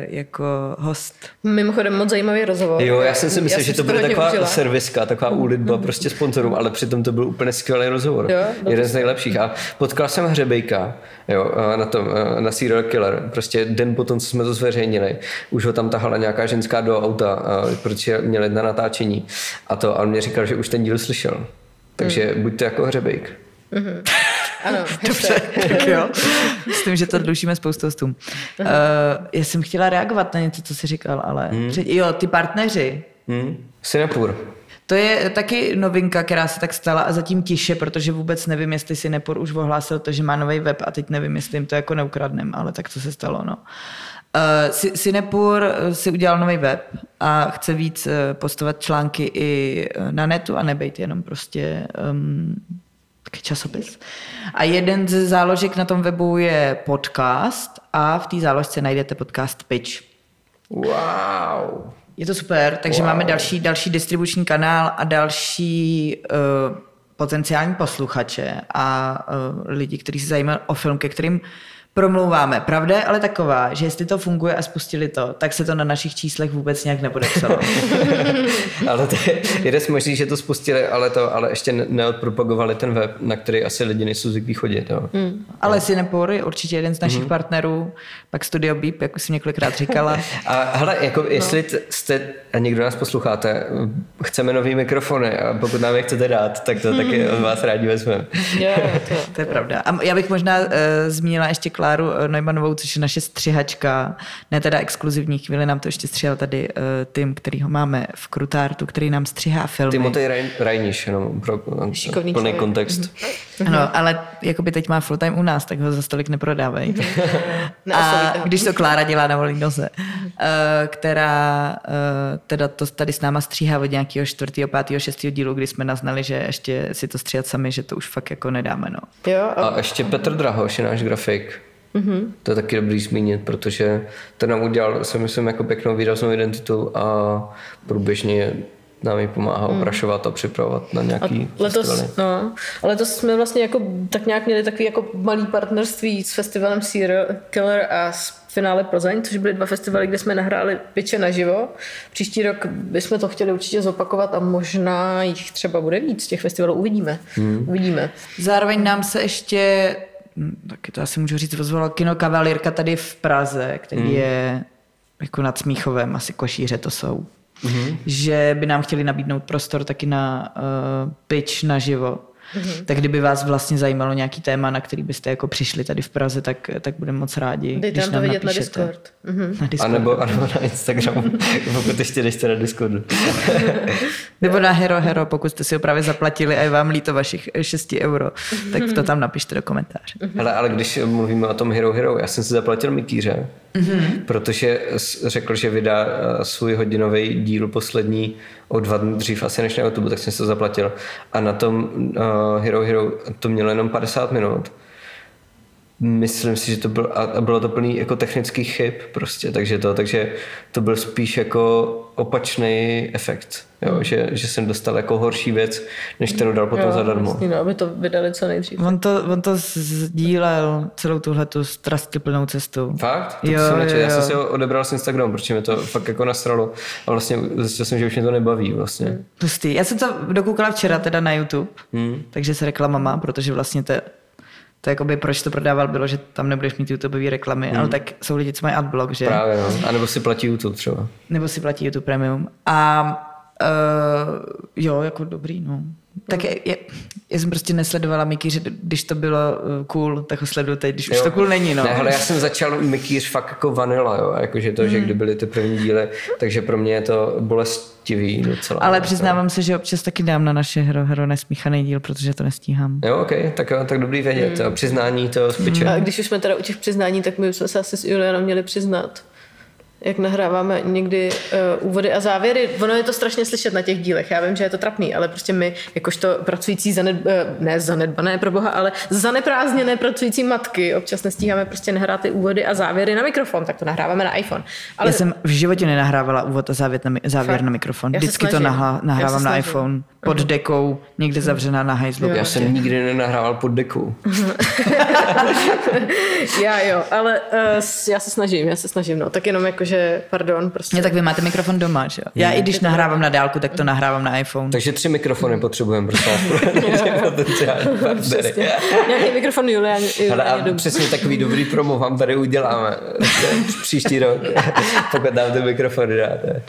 jako host. Mimochodem moc zajímavý rozhovor. Jo, já jsem si myslel, že to bude taková užila. serviska, taková úlitba mm. prostě sponzorům, ale přitom to byl úplně skvělý rozhovor. Jo, Jeden z nejlepších. A potkal jsem Hřebejka jo, na, tom, na Serial Killer. Prostě den potom, co jsme to zveřejnili, už ho tam tahala nějaká ženská do auta, protože měli na natáčení. A to, ale mě říkal, že už ten díl slyšel. Takže mm. buďte jako Hřebejk. Mm-hmm. Ano, Dobře, tak jo. Myslím, že to dlužíme spoustu hostům. Uh, já jsem chtěla reagovat na něco, co jsi říkal, ale... Hmm. Jo, ty partneři. Hmm. Sinapur. To je taky novinka, která se tak stala a zatím tiše, protože vůbec nevím, jestli si Nepor už ohlásil to, že má nový web a teď nevím, jestli jim to jako neukradnem, ale tak co se stalo, no. Uh, Sinepur si udělal nový web a chce víc postovat články i na netu a nebejt jenom prostě um, taky časopis. A jeden ze záložek na tom webu je podcast a v té záložce najdete podcast Pitch. Wow. Je to super, takže wow. máme další, další distribuční kanál a další uh, potenciální posluchače a uh, lidi, kteří se zajímají o film, ke kterým promlouváme. Pravda je ale taková, že jestli to funguje a spustili to, tak se to na našich číslech vůbec nějak nepodepsalo. ale to je jeden z možných, že to spustili, ale to ale ještě neodpropagovali ten web, na který asi lidi nejsou zvyklí chodit. Jo. Mm. Ale Cinepory, určitě jeden z našich mm. partnerů, pak Studio Beep, jak už jsem několikrát říkala. a hele, jako jestli no. jste, a někdo nás posloucháte, chceme nový mikrofony a pokud nám je chcete dát, tak to taky od vás rádi vezmeme. to, to je pravda. A já bych možná uh, zmínila ještě Kláru eh, Neumannovou, což je naše střihačka, ne teda exkluzivní chvíli, nám to ještě stříhal tady uh, tým, který ho máme v Krutártu, který nám střihá filmy. Timotej Rajniš, jenom pro Šikovný plný člověk. kontext. Mm-hmm. Ano, ale jako by teď má full time u nás, tak ho za stolik neprodávají. a když to Klára dělá na volný noze, uh, která uh, teda to tady s náma stříhá od nějakého čtvrtého, pátého, šestého dílu, kdy jsme naznali, že ještě si to stříhat sami, že to už fakt jako nedáme. No. Jo, a... a ještě Petr Drahoš je náš grafik. Mm-hmm. To je taky dobrý zmínit, protože ten nám udělal, si myslím, jako pěknou výraznou identitu a průběžně nám ji pomáhá mm. oprašovat a připravovat na nějaký a letos, no, a letos jsme vlastně jako tak nějak měli takový jako malý partnerství s festivalem Serial Killer a s finále Plzeň, což byly dva festivaly, kde jsme nahráli piče naživo. Příští rok bychom to chtěli určitě zopakovat a možná jich třeba bude víc. Těch festivalů uvidíme. Mm. uvidíme. Zároveň nám se ještě taky to asi můžu říct, ozvala kino Kavalírka tady v Praze, který mm. je jako nad Smíchovem, asi Košíře to jsou mm-hmm. že by nám chtěli nabídnout prostor taky na uh, pitch naživo. Mm-hmm. Tak kdyby vás vlastně zajímalo nějaký téma, na který byste jako přišli tady v Praze, tak, tak budeme moc rádi. Dejte nám to vidět na Discord. Mm-hmm. na Discord. A nebo, a nebo na Instagramu, pokud ještě nejste na Discordu. nebo na Hero Hero, pokud jste si ho právě zaplatili a je vám líto vašich 6 euro, tak to tam napište do komentáře. Mm-hmm. Ale, ale když mluvíme o tom Hero Hero, já jsem si zaplatil Mikýře, mm-hmm. protože řekl, že vydá eh, svůj hodinový díl poslední o dva dny dřív asi než na YouTube, tak jsem si to zaplatil. A na tom uh, Hero Hero to mělo jenom 50 minut. Myslím si, že to bylo, a bylo to plný jako technických chyb prostě, takže to, takže to byl spíš jako opačný efekt, jo, mm. že, že jsem dostal jako horší věc, než kterou dal potom jo, zadarmo. Vlastně, no, aby to vydali co nejdřív. On to, on to sdílel celou tuhle tu plnou cestu. Fakt? To jo, jsem jo, jo. Já jsem si ho odebral z Instagramu, protože mi to fakt jako nasralo a vlastně zjistil jsem, že už mě to nebaví vlastně. Pustý. Já jsem to dokoukala včera teda na YouTube, mm. takže se reklama má, protože vlastně to to jakoby, proč to prodával, bylo, že tam nebudeš mít YouTubeové reklamy, hmm. ale tak jsou lidi, co mají adblock, že? Právě, no. A nebo si platí YouTube třeba. Nebo si platí YouTube Premium. A uh, jo, jako dobrý, no. Tak je, je, já jsem prostě nesledovala Mikýř, když to bylo eh, cool, tak ho sleduju teď, když jo. už to cool není. No. Ne, ale já jsem začal Mikýř fakt jako vanila, jo, jakože to, mm. že hmm. kdy byly ty první díly, takže pro mě je to bolestivý docela. Ale přiznávám se, že občas taky dám na naše hero, hero nesmíchaný díl, protože to nestíhám. Jo, ok, tak, tak dobrý vědět. Mm. Přiznání to spiče. Mm. A když už jsme teda u těch přiznání, tak my jsme se asi s Julianem měli přiznat jak nahráváme někdy uh, úvody a závěry. Ono je to strašně slyšet na těch dílech. Já vím, že je to trapný, ale prostě my, jakožto pracující zaned, uh, ne zanedbané pro boha, ale zaneprázdněné pracující matky, občas nestíháme prostě nahrát ty úvody a závěry na mikrofon, tak to nahráváme na iPhone. Ale... Já jsem v životě nenahrávala úvod a závěr na, závěr Fakt? na mikrofon. Já Vždycky to nahla, nahrávám na iPhone pod dekou, někde zavřená na hajzlu. Já jsem nikdy nenahrával pod dekou. já jo, ale uh, já se snažím, já se snažím, no. Tak jenom jako, že, pardon, prostě. Ne, tak vy máte mikrofon doma, že jo? Já i když nahrávám na dálku, tak to nahrávám na iPhone. Takže tři mikrofony potřebujeme, prostě. Nějaký mikrofon Julian. Ale a přesně takový dobrý promo vám tady uděláme příští rok, pokud nám ty mikrofony dáte.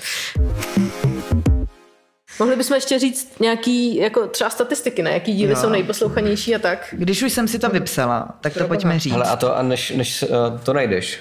Mohli bychom ještě říct nějaký, jako třeba statistiky, ne? Jaký díly no. jsou nejposlouchanější a tak? Když už jsem si to vypsala, tak to pojďme říct. Ale a to, a než, než uh, to najdeš,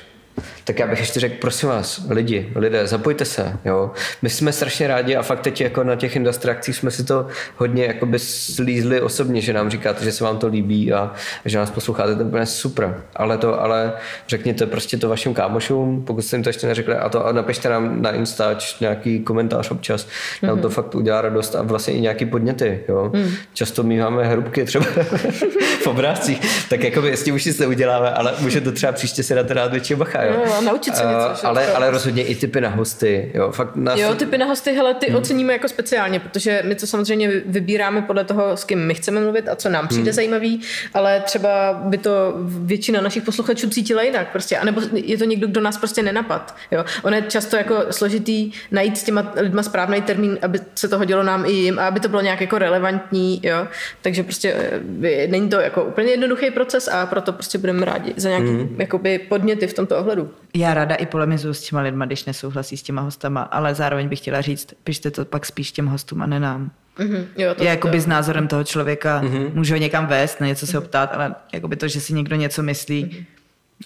tak já bych ještě řekl, prosím vás, lidi, lidé, zapojte se, jo. My jsme strašně rádi a fakt teď jako na těch industrakcích jsme si to hodně jakoby slízli osobně, že nám říkáte, že se vám to líbí a že nás posloucháte, to je úplně super. Ale to, ale řekněte prostě to vašim kámošům, pokud jste jim to ještě neřekli, a to a napište nám na Instač nějaký komentář občas, mm-hmm. nám to fakt udělá radost a vlastně i nějaký podněty, jo. Mm. Často máme hrubky třeba v obrázcích, tak jako jestli už si to uděláme, ale může to třeba příště si na to dát větší bacha, jo. A naučit se něco. Uh, ale, ale rozhodně i typy na hosty. Jo, fakt na Jo, typy na hosty, hele, ty hmm. oceníme jako speciálně, protože my to samozřejmě vybíráme podle toho, s kým my chceme mluvit a co nám přijde hmm. zajímavý, ale třeba by to většina našich posluchačů cítila jinak prostě, anebo je to někdo, kdo nás prostě nenapad. Jo. Ono je často jako složitý najít s těma lidma správný termín, aby se to hodilo nám i jim a aby to bylo nějak jako relevantní, jo. Takže prostě eh, není to jako úplně jednoduchý proces a proto prostě budeme rádi za nějaký hmm. jakoby podněty v tomto ohledu. Já ráda i polemizuju s těma lidma, když nesouhlasí s těma hostama, ale zároveň bych chtěla říct, pište to pak spíš těm hostům a ne nám. Mm-hmm. Jo, to, Já jakoby to, s názorem toho člověka mm-hmm. můžu ho někam vést, na něco se ho ptát, ale jakoby to, že si někdo něco myslí, mm-hmm.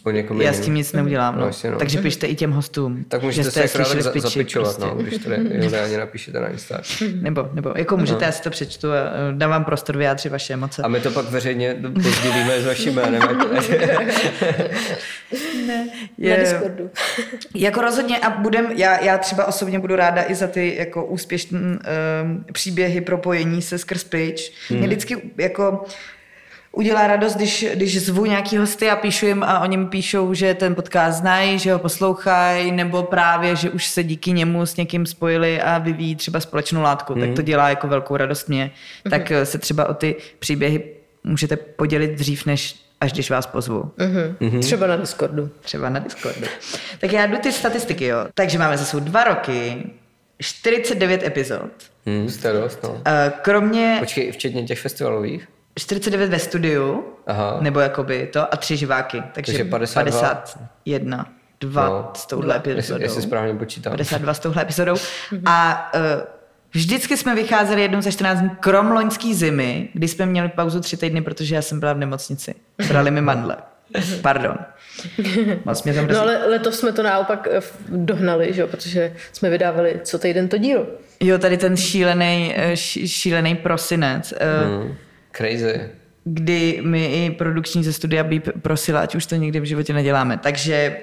o někom já s tím nic neudělám. No, No. no. Takže pište i těm hostům. Tak že můžete jste se slyšeli za, zapičovat, prostě. no, když to ne, ani napíšete na Insta. Nebo, nebo jako můžete, já si to přečtu a eh, dám vám prostor vyjádřit vaše emoce. A my to pak veřejně pozdílíme s vaším jménem. na Je- Discordu. Jako rozhodně a budem, já, já třeba osobně budu ráda i za ty jako úspěšné um, příběhy propojení se skrz pryč. Mm. Mě vždycky jako udělá radost, když, když zvu nějaký hosty a píšu jim a oni mi píšou, že ten podcast znají, že ho poslouchají, nebo právě, že už se díky němu s někým spojili a vyvíjí třeba společnou látku. Mm. Tak to dělá jako velkou radost mě. Mm. Tak eh, se třeba o ty příběhy můžete podělit dřív, než až když vás pozvu. Mm-hmm. Třeba na Discordu. Třeba na Discordu. Tak já jdu ty statistiky, jo. Takže máme zase dva roky, 49 epizod. Hmm, jste dost, no. Eh, Kromě Počkej, včetně těch festivalových? 49 ve studiu, Aha. nebo jakoby to, a tři živáky. Takže, Takže 52. 51, dva No. s touhle Jestli, epizodou. jestli správně počítám. 52 s touhle epizodou. A uh, vždycky jsme vycházeli jednou za 14 dní, krom loňský zimy, kdy jsme měli pauzu tři týdny, protože já jsem byla v nemocnici. Brali mi mandle. Pardon. Moc mě tam No ale letos jsme to naopak eh, dohnali, že jo, protože jsme vydávali co týden to dílo. Jo, tady ten šílený, eh, ší- šílený prosinec, Hmm. Crazy. Kdy mi i produkční ze studia Beep prosila, ať už to nikdy v životě neděláme. Takže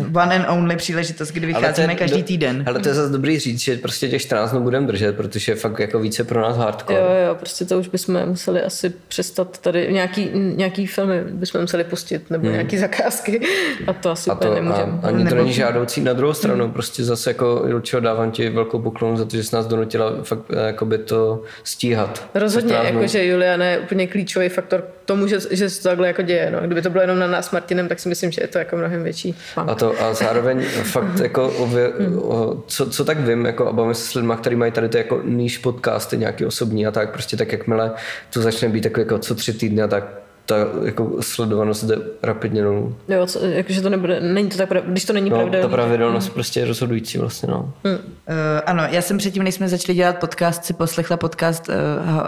uh, one and only příležitost, kdy Ale to vycházíme je každý do- týden. Ale to je zase dobrý říct, že prostě těch 14 dnů budeme držet, protože je fakt jako více pro nás hardcore. Jo, jo, prostě to už bychom museli asi přestat tady, nějaký, nějaký filmy bychom museli pustit, nebo hmm. nějaký zakázky a to asi A úplně to nemůžeme. a, ani to Nebo- není žádoucí. Na druhou stranu, prostě zase jako Julčo dávám ti velkou poklonu za to, že jsi nás donutila fakt eh, jakoby to stíhat. Rozhodně, 14 dnů. jako, že Juliana je úplně klíčový faktor k tomu, že, že se to takhle jako děje. No. Kdyby to bylo jenom na nás Martinem, tak si myslím, že je to jako mnohem větší punk. A, to, a zároveň fakt jako o, vě- o, co, co, tak vím, jako a bavím se s lidmi, kteří mají tady ty jako níž podcasty, nějaký osobní a tak, prostě tak jakmile to začne být jako, jako co tři týdny a tak, ta jako sledovanost jde rapidně dolů. Jo, co, jakože to nebude, není to tak, když to není No, pravidelný. ta pravidelnost prostě je rozhodující vlastně, no. Uh, ano, já jsem předtím, než jsme začali dělat podcast, si poslechla podcast uh,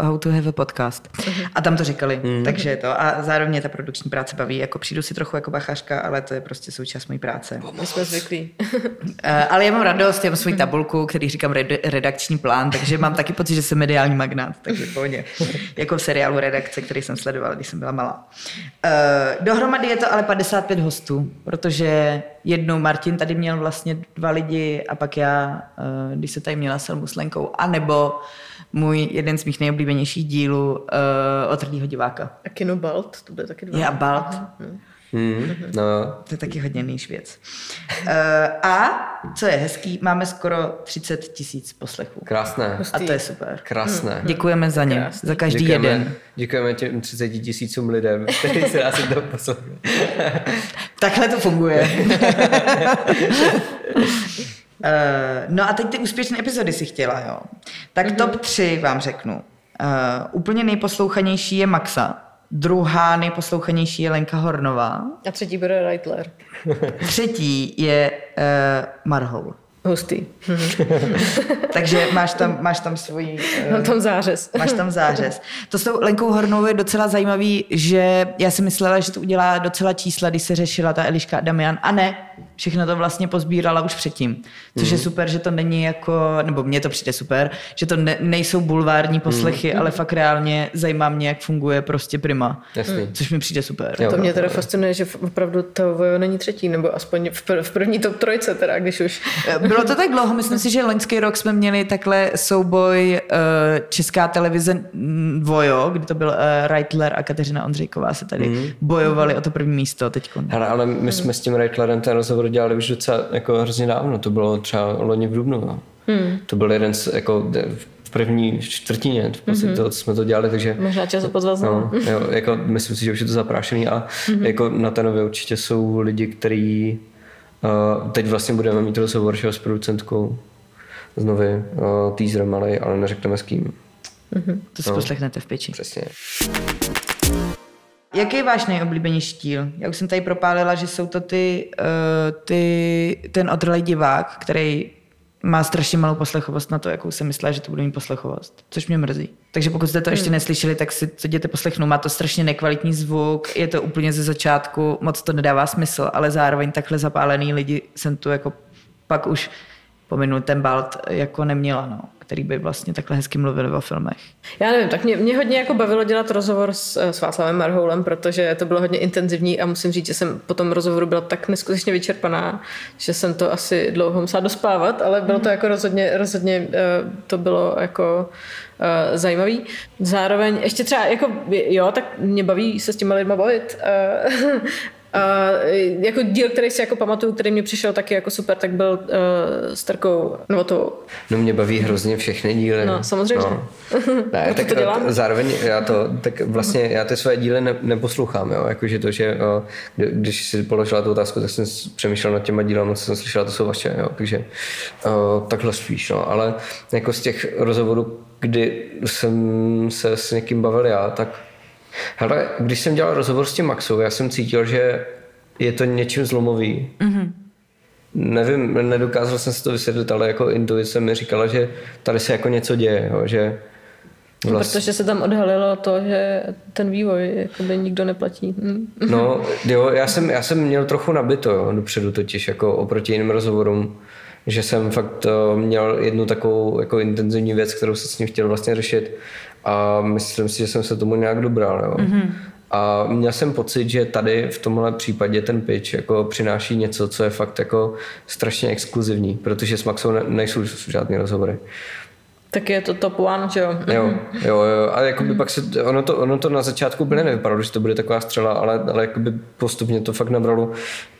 How- to have a podcast. A tam to říkali, takže je to. A zároveň mě ta produkční práce baví. Jako přijdu si trochu jako bachařka, ale to je prostě součást mojí práce. My jsme zvyklí. Uh, ale já mám radost, já mám svoji tabulku, který říkám red- redakční plán, takže mám taky pocit, že jsem mediální magnát, takže pohodě. jako v seriálu redakce, který jsem sledovala, když jsem byla malá. Uh, dohromady je to ale 55 hostů, protože jednou Martin tady měl vlastně dva lidi a pak já, uh, když se tady měla Selmu s Lenkou, anebo můj jeden z mých nejoblíbenějších dílů uh, Otrlýho diváka. A Kino Balt, to bude taky dva. A Balt. Hmm, no, To je taky hodně níž věc. Uh, a co je hezký, máme skoro 30 tisíc poslechů. krásné, A to je super. krásné. Děkujeme za ně, Krásný. za každý děkujeme, jeden. Děkujeme těm 30 tisícům lidem, kteří se nás to poslechli. Takhle to funguje. Uh, no a teď ty úspěšné epizody si chtěla, jo. Tak Mhm. top 3 vám řeknu. Uh, úplně nejposlouchanější je Maxa, druhá nejposlouchanější je Lenka Hornová, A třetí bude Reitler. třetí je uh, Marhol. Hustý. Takže máš tam, máš tam. Uh, Mám tam zářez. Máš tam zářez. To s tou Lenkou Hornou je docela zajímavý, že já si myslela, že to udělá docela čísla, když se řešila ta Eliška a Damian. A ne, všechno to vlastně pozbírala už předtím. Což je super, že to není jako, nebo mně to přijde super, že to ne, nejsou bulvární poslechy, ale fakt reálně zajímá mě, jak funguje prostě Prima. Jasný. Což mi přijde super. Jo. To mě teda fascinuje, že opravdu to není třetí, nebo aspoň v, pr- v první top trojce teda, když už. Bylo to tak dlouho, myslím si, že loňský rok jsme měli takhle souboj uh, Česká televize mm, Vojo, kdy to byl uh, Reitler a Kateřina Ondřejková se tady bojovali o to první místo teď. Hele, ale my jsme s tím Reitlerem ten rozhovor dělali už docela jako hrozně dávno, to bylo třeba loni v Dubnu. No. Hmm. To byl jeden z, jako, v první čtvrtině, v podstatě mm-hmm. to, co jsme to dělali, takže... Možná čas pozvat no, jo, jako, myslím si, že už je to zaprášený a mm-hmm. jako na Tenově určitě jsou lidi, kteří uh, teď vlastně budeme mít rozhovor s producentkou znovu uh, teaser malý, ale neřekneme s kým. Mm-hmm. To si no. poslechnete v peči. Přesně. Jaký je váš nejoblíbenější díl? Já už jsem tady propálila, že jsou to ty, uh, ty ten otrlej divák, který má strašně malou poslechovost na to, jakou jsem myslela, že to bude mít poslechovost, což mě mrzí. Takže pokud jste to ještě hmm. neslyšeli, tak si to jděte poslechnout. Má to strašně nekvalitní zvuk, je to úplně ze začátku, moc to nedává smysl, ale zároveň takhle zapálený lidi jsem tu jako pak už pominul ten balt jako neměla. No který by vlastně takhle hezky mluvili o filmech. Já nevím, tak mě, mě hodně jako bavilo dělat rozhovor s, s Václavem Marhoulem, protože to bylo hodně intenzivní a musím říct, že jsem po tom rozhovoru byla tak neskutečně vyčerpaná, že jsem to asi dlouho musela dospávat, ale bylo to mhm. jako rozhodně, rozhodně eh, to bylo jako uh, zajímavý. Zároveň ještě třeba jako, jo, tak mě baví se s těma lidma bavit. Uh, Uh, jako díl, který si jako pamatuju, který mě přišel taky jako super, tak byl uh, s Trkou Novotovou. No mě baví hrozně všechny díly. No, samozřejmě. No. Ne, tak to dělám. zároveň já to, tak vlastně já ty své díly ne, neposlouchám, jo, jakože to, že uh, když si položila tu otázku, tak jsem přemýšlel nad těma dílami, co jsem slyšela, to jsou vaše, jo, takže uh, takhle spíš, no, ale jako z těch rozhovorů, kdy jsem se s někým bavil já, tak Hele, když jsem dělal rozhovor s tím Maxou, já jsem cítil, že je to něčím zlomový. Mm-hmm. Nevím, nedokázal jsem si to vysvětlit, ale jako intuice mi říkala, že tady se jako něco děje, jo, že no, Vlast... Protože se tam odhalilo to, že ten vývoj jakoby nikdo neplatí. Hm. No, jo, já jsem, já jsem měl trochu nabito jo, dopředu totiž, jako oproti jiným rozhovorům, že jsem fakt eh, měl jednu takovou jako intenzivní věc, kterou jsem s ním chtěl vlastně řešit a myslím si, že jsem se tomu nějak dobral. Jo. Mm-hmm. A měl jsem pocit, že tady v tomhle případě ten pitch jako přináší něco, co je fakt jako strašně exkluzivní, protože s Maxou nejsou žádné rozhovory tak je to top one, že jo? Jo, jo, jo. A jakoby pak se, ono to, ono to na začátku úplně nevypadalo, že to bude taková střela, ale, ale jakoby postupně to fakt nabralo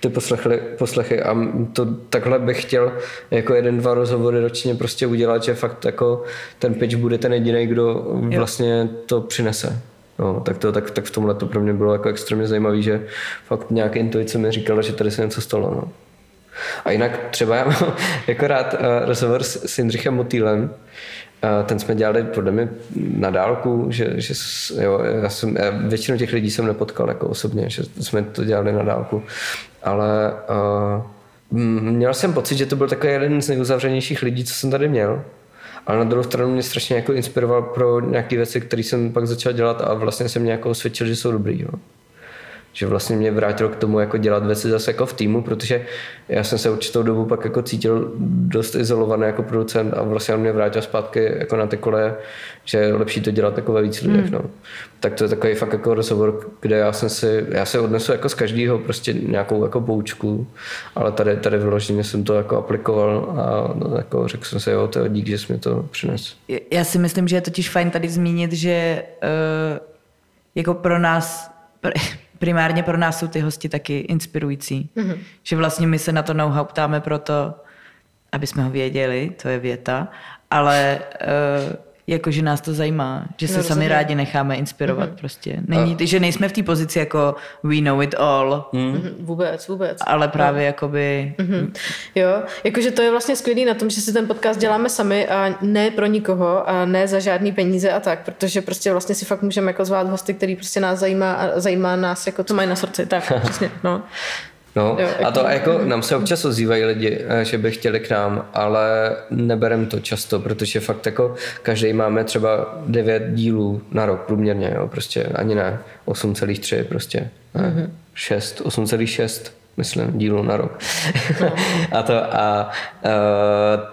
ty poslechy, poslechy a to takhle bych chtěl jako jeden, dva rozhovory ročně prostě udělat, že fakt jako ten pitch bude ten jediný, kdo vlastně jo. to přinese. No, tak, to, tak, tak v tomhle to pro mě bylo jako extrémně zajímavé, že fakt nějaké intuice mi říkala, že tady se něco stalo. No. A jinak třeba já mám jako rád uh, rozhovor s, s Jindřichem Motýlem, ten jsme dělali podle mě na dálku, že, že jo, já jsem, já většinu těch lidí jsem nepotkal jako osobně, že jsme to dělali na dálku, ale uh, měl jsem pocit, že to byl takový jeden z nejuzavřenějších lidí, co jsem tady měl. Ale na druhou stranu mě strašně jako inspiroval pro nějaké věci, které jsem pak začal dělat a vlastně jsem mě jako osvědčil, že jsou dobrý. Jo že vlastně mě vrátilo k tomu jako dělat věci zase jako v týmu, protože já jsem se určitou dobu pak jako cítil dost izolovaný jako producent a vlastně on mě vrátil zpátky jako na ty koleje, že je lepší to dělat jako ve víc lidech. Hmm. No. Tak to je takový fakt jako rozhovor, kde já jsem si, já se odnesu jako z každého prostě nějakou jako poučku, ale tady, tady vyloženě jsem to jako aplikoval a no, jako řekl jsem si, jo, to je dík, že jsi mi to přines. Já si myslím, že je totiž fajn tady zmínit, že uh, jako pro nás primárně pro nás jsou ty hosti taky inspirující. Mm-hmm. Že vlastně my se na to know-how ptáme proto, aby jsme ho věděli, to je věta, ale uh, jakože nás to zajímá, že se no, sami rádi necháme inspirovat mm-hmm. prostě. Není, a... že nejsme v té pozici jako we know it all. Mm. Vůbec, vůbec. Ale právě no. jakoby... Mm-hmm. Jo, jakože to je vlastně skvělý na tom, že si ten podcast děláme sami a ne pro nikoho a ne za žádný peníze a tak, protože prostě vlastně si fakt můžeme jako zvát hosty, který prostě nás zajímá a zajímá nás, jako co mají na srdci. Tak, přesně, no. No, jo, a to jako nám se občas ozývají lidi, eh, že by chtěli k nám, ale neberem to často, protože fakt jako každý máme třeba 9 dílů na rok průměrně, jo, prostě ani ne 8,3 prostě, ne, mm-hmm. 6, 8,6 myslím, dílů na rok. No. a to, a, a,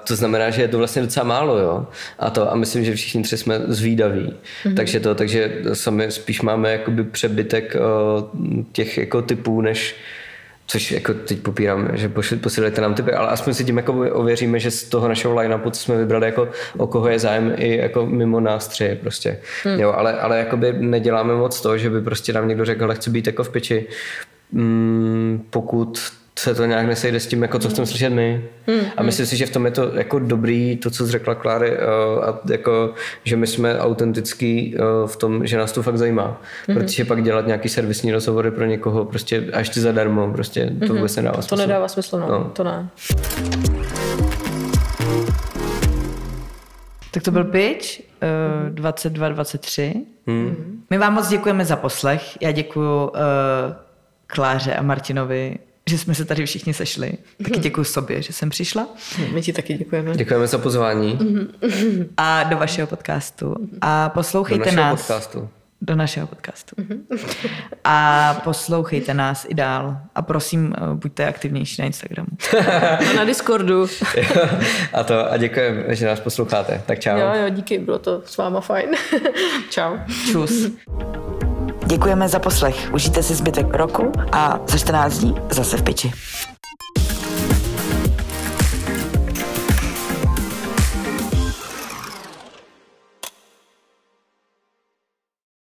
to znamená, že je to vlastně docela málo, jo. A to, a myslím, že všichni tři jsme zvídaví. Mm-hmm. Takže to, takže sami spíš máme jakoby přebytek o, těch jako typů, než což jako teď popírám, že posílejte nám typy, ale aspoň si tím jako ověříme, že z toho našeho line-upu, co jsme vybrali, jako o koho je zájem i jako mimo nás tři prostě. Hmm. Jo, ale, ale jakoby neděláme moc to, že by prostě nám někdo řekl, ale chci být jako v peči, mm, pokud se to nějak nesejde s tím, jako co chceme slyšet my. Hmm, a myslím si, že v tom je to jako dobrý, to, co jsi řekla Kláry, uh, a jako, že my jsme autentický uh, v tom, že nás to fakt zajímá. Hmm. Protože pak dělat nějaký servisní rozhovory pro někoho prostě a ještě zadarmo, prostě to hmm. vůbec nedává smysl. To nedává smysl, no. no. To ne. Tak to byl pitch uh, 22-23. Hmm. My vám moc děkujeme za poslech. Já děkuji uh, Kláře a Martinovi že jsme se tady všichni sešli. Taky mhm. děkuji sobě, že jsem přišla. My ti taky děkujeme. Děkujeme za pozvání. A do vašeho podcastu. A poslouchejte do nás. Podcastu. Do našeho podcastu. A poslouchejte nás i dál. A prosím, eh, buďte aktivnější na Instagramu. A na Discordu. a to a děkujeme, že nás posloucháte. Tak čau. Jo, jo, díky, bylo to s váma fajn. čau. Čus. Děkujeme za poslech. Užijte si zbytek roku a za 14 dní zase v piči.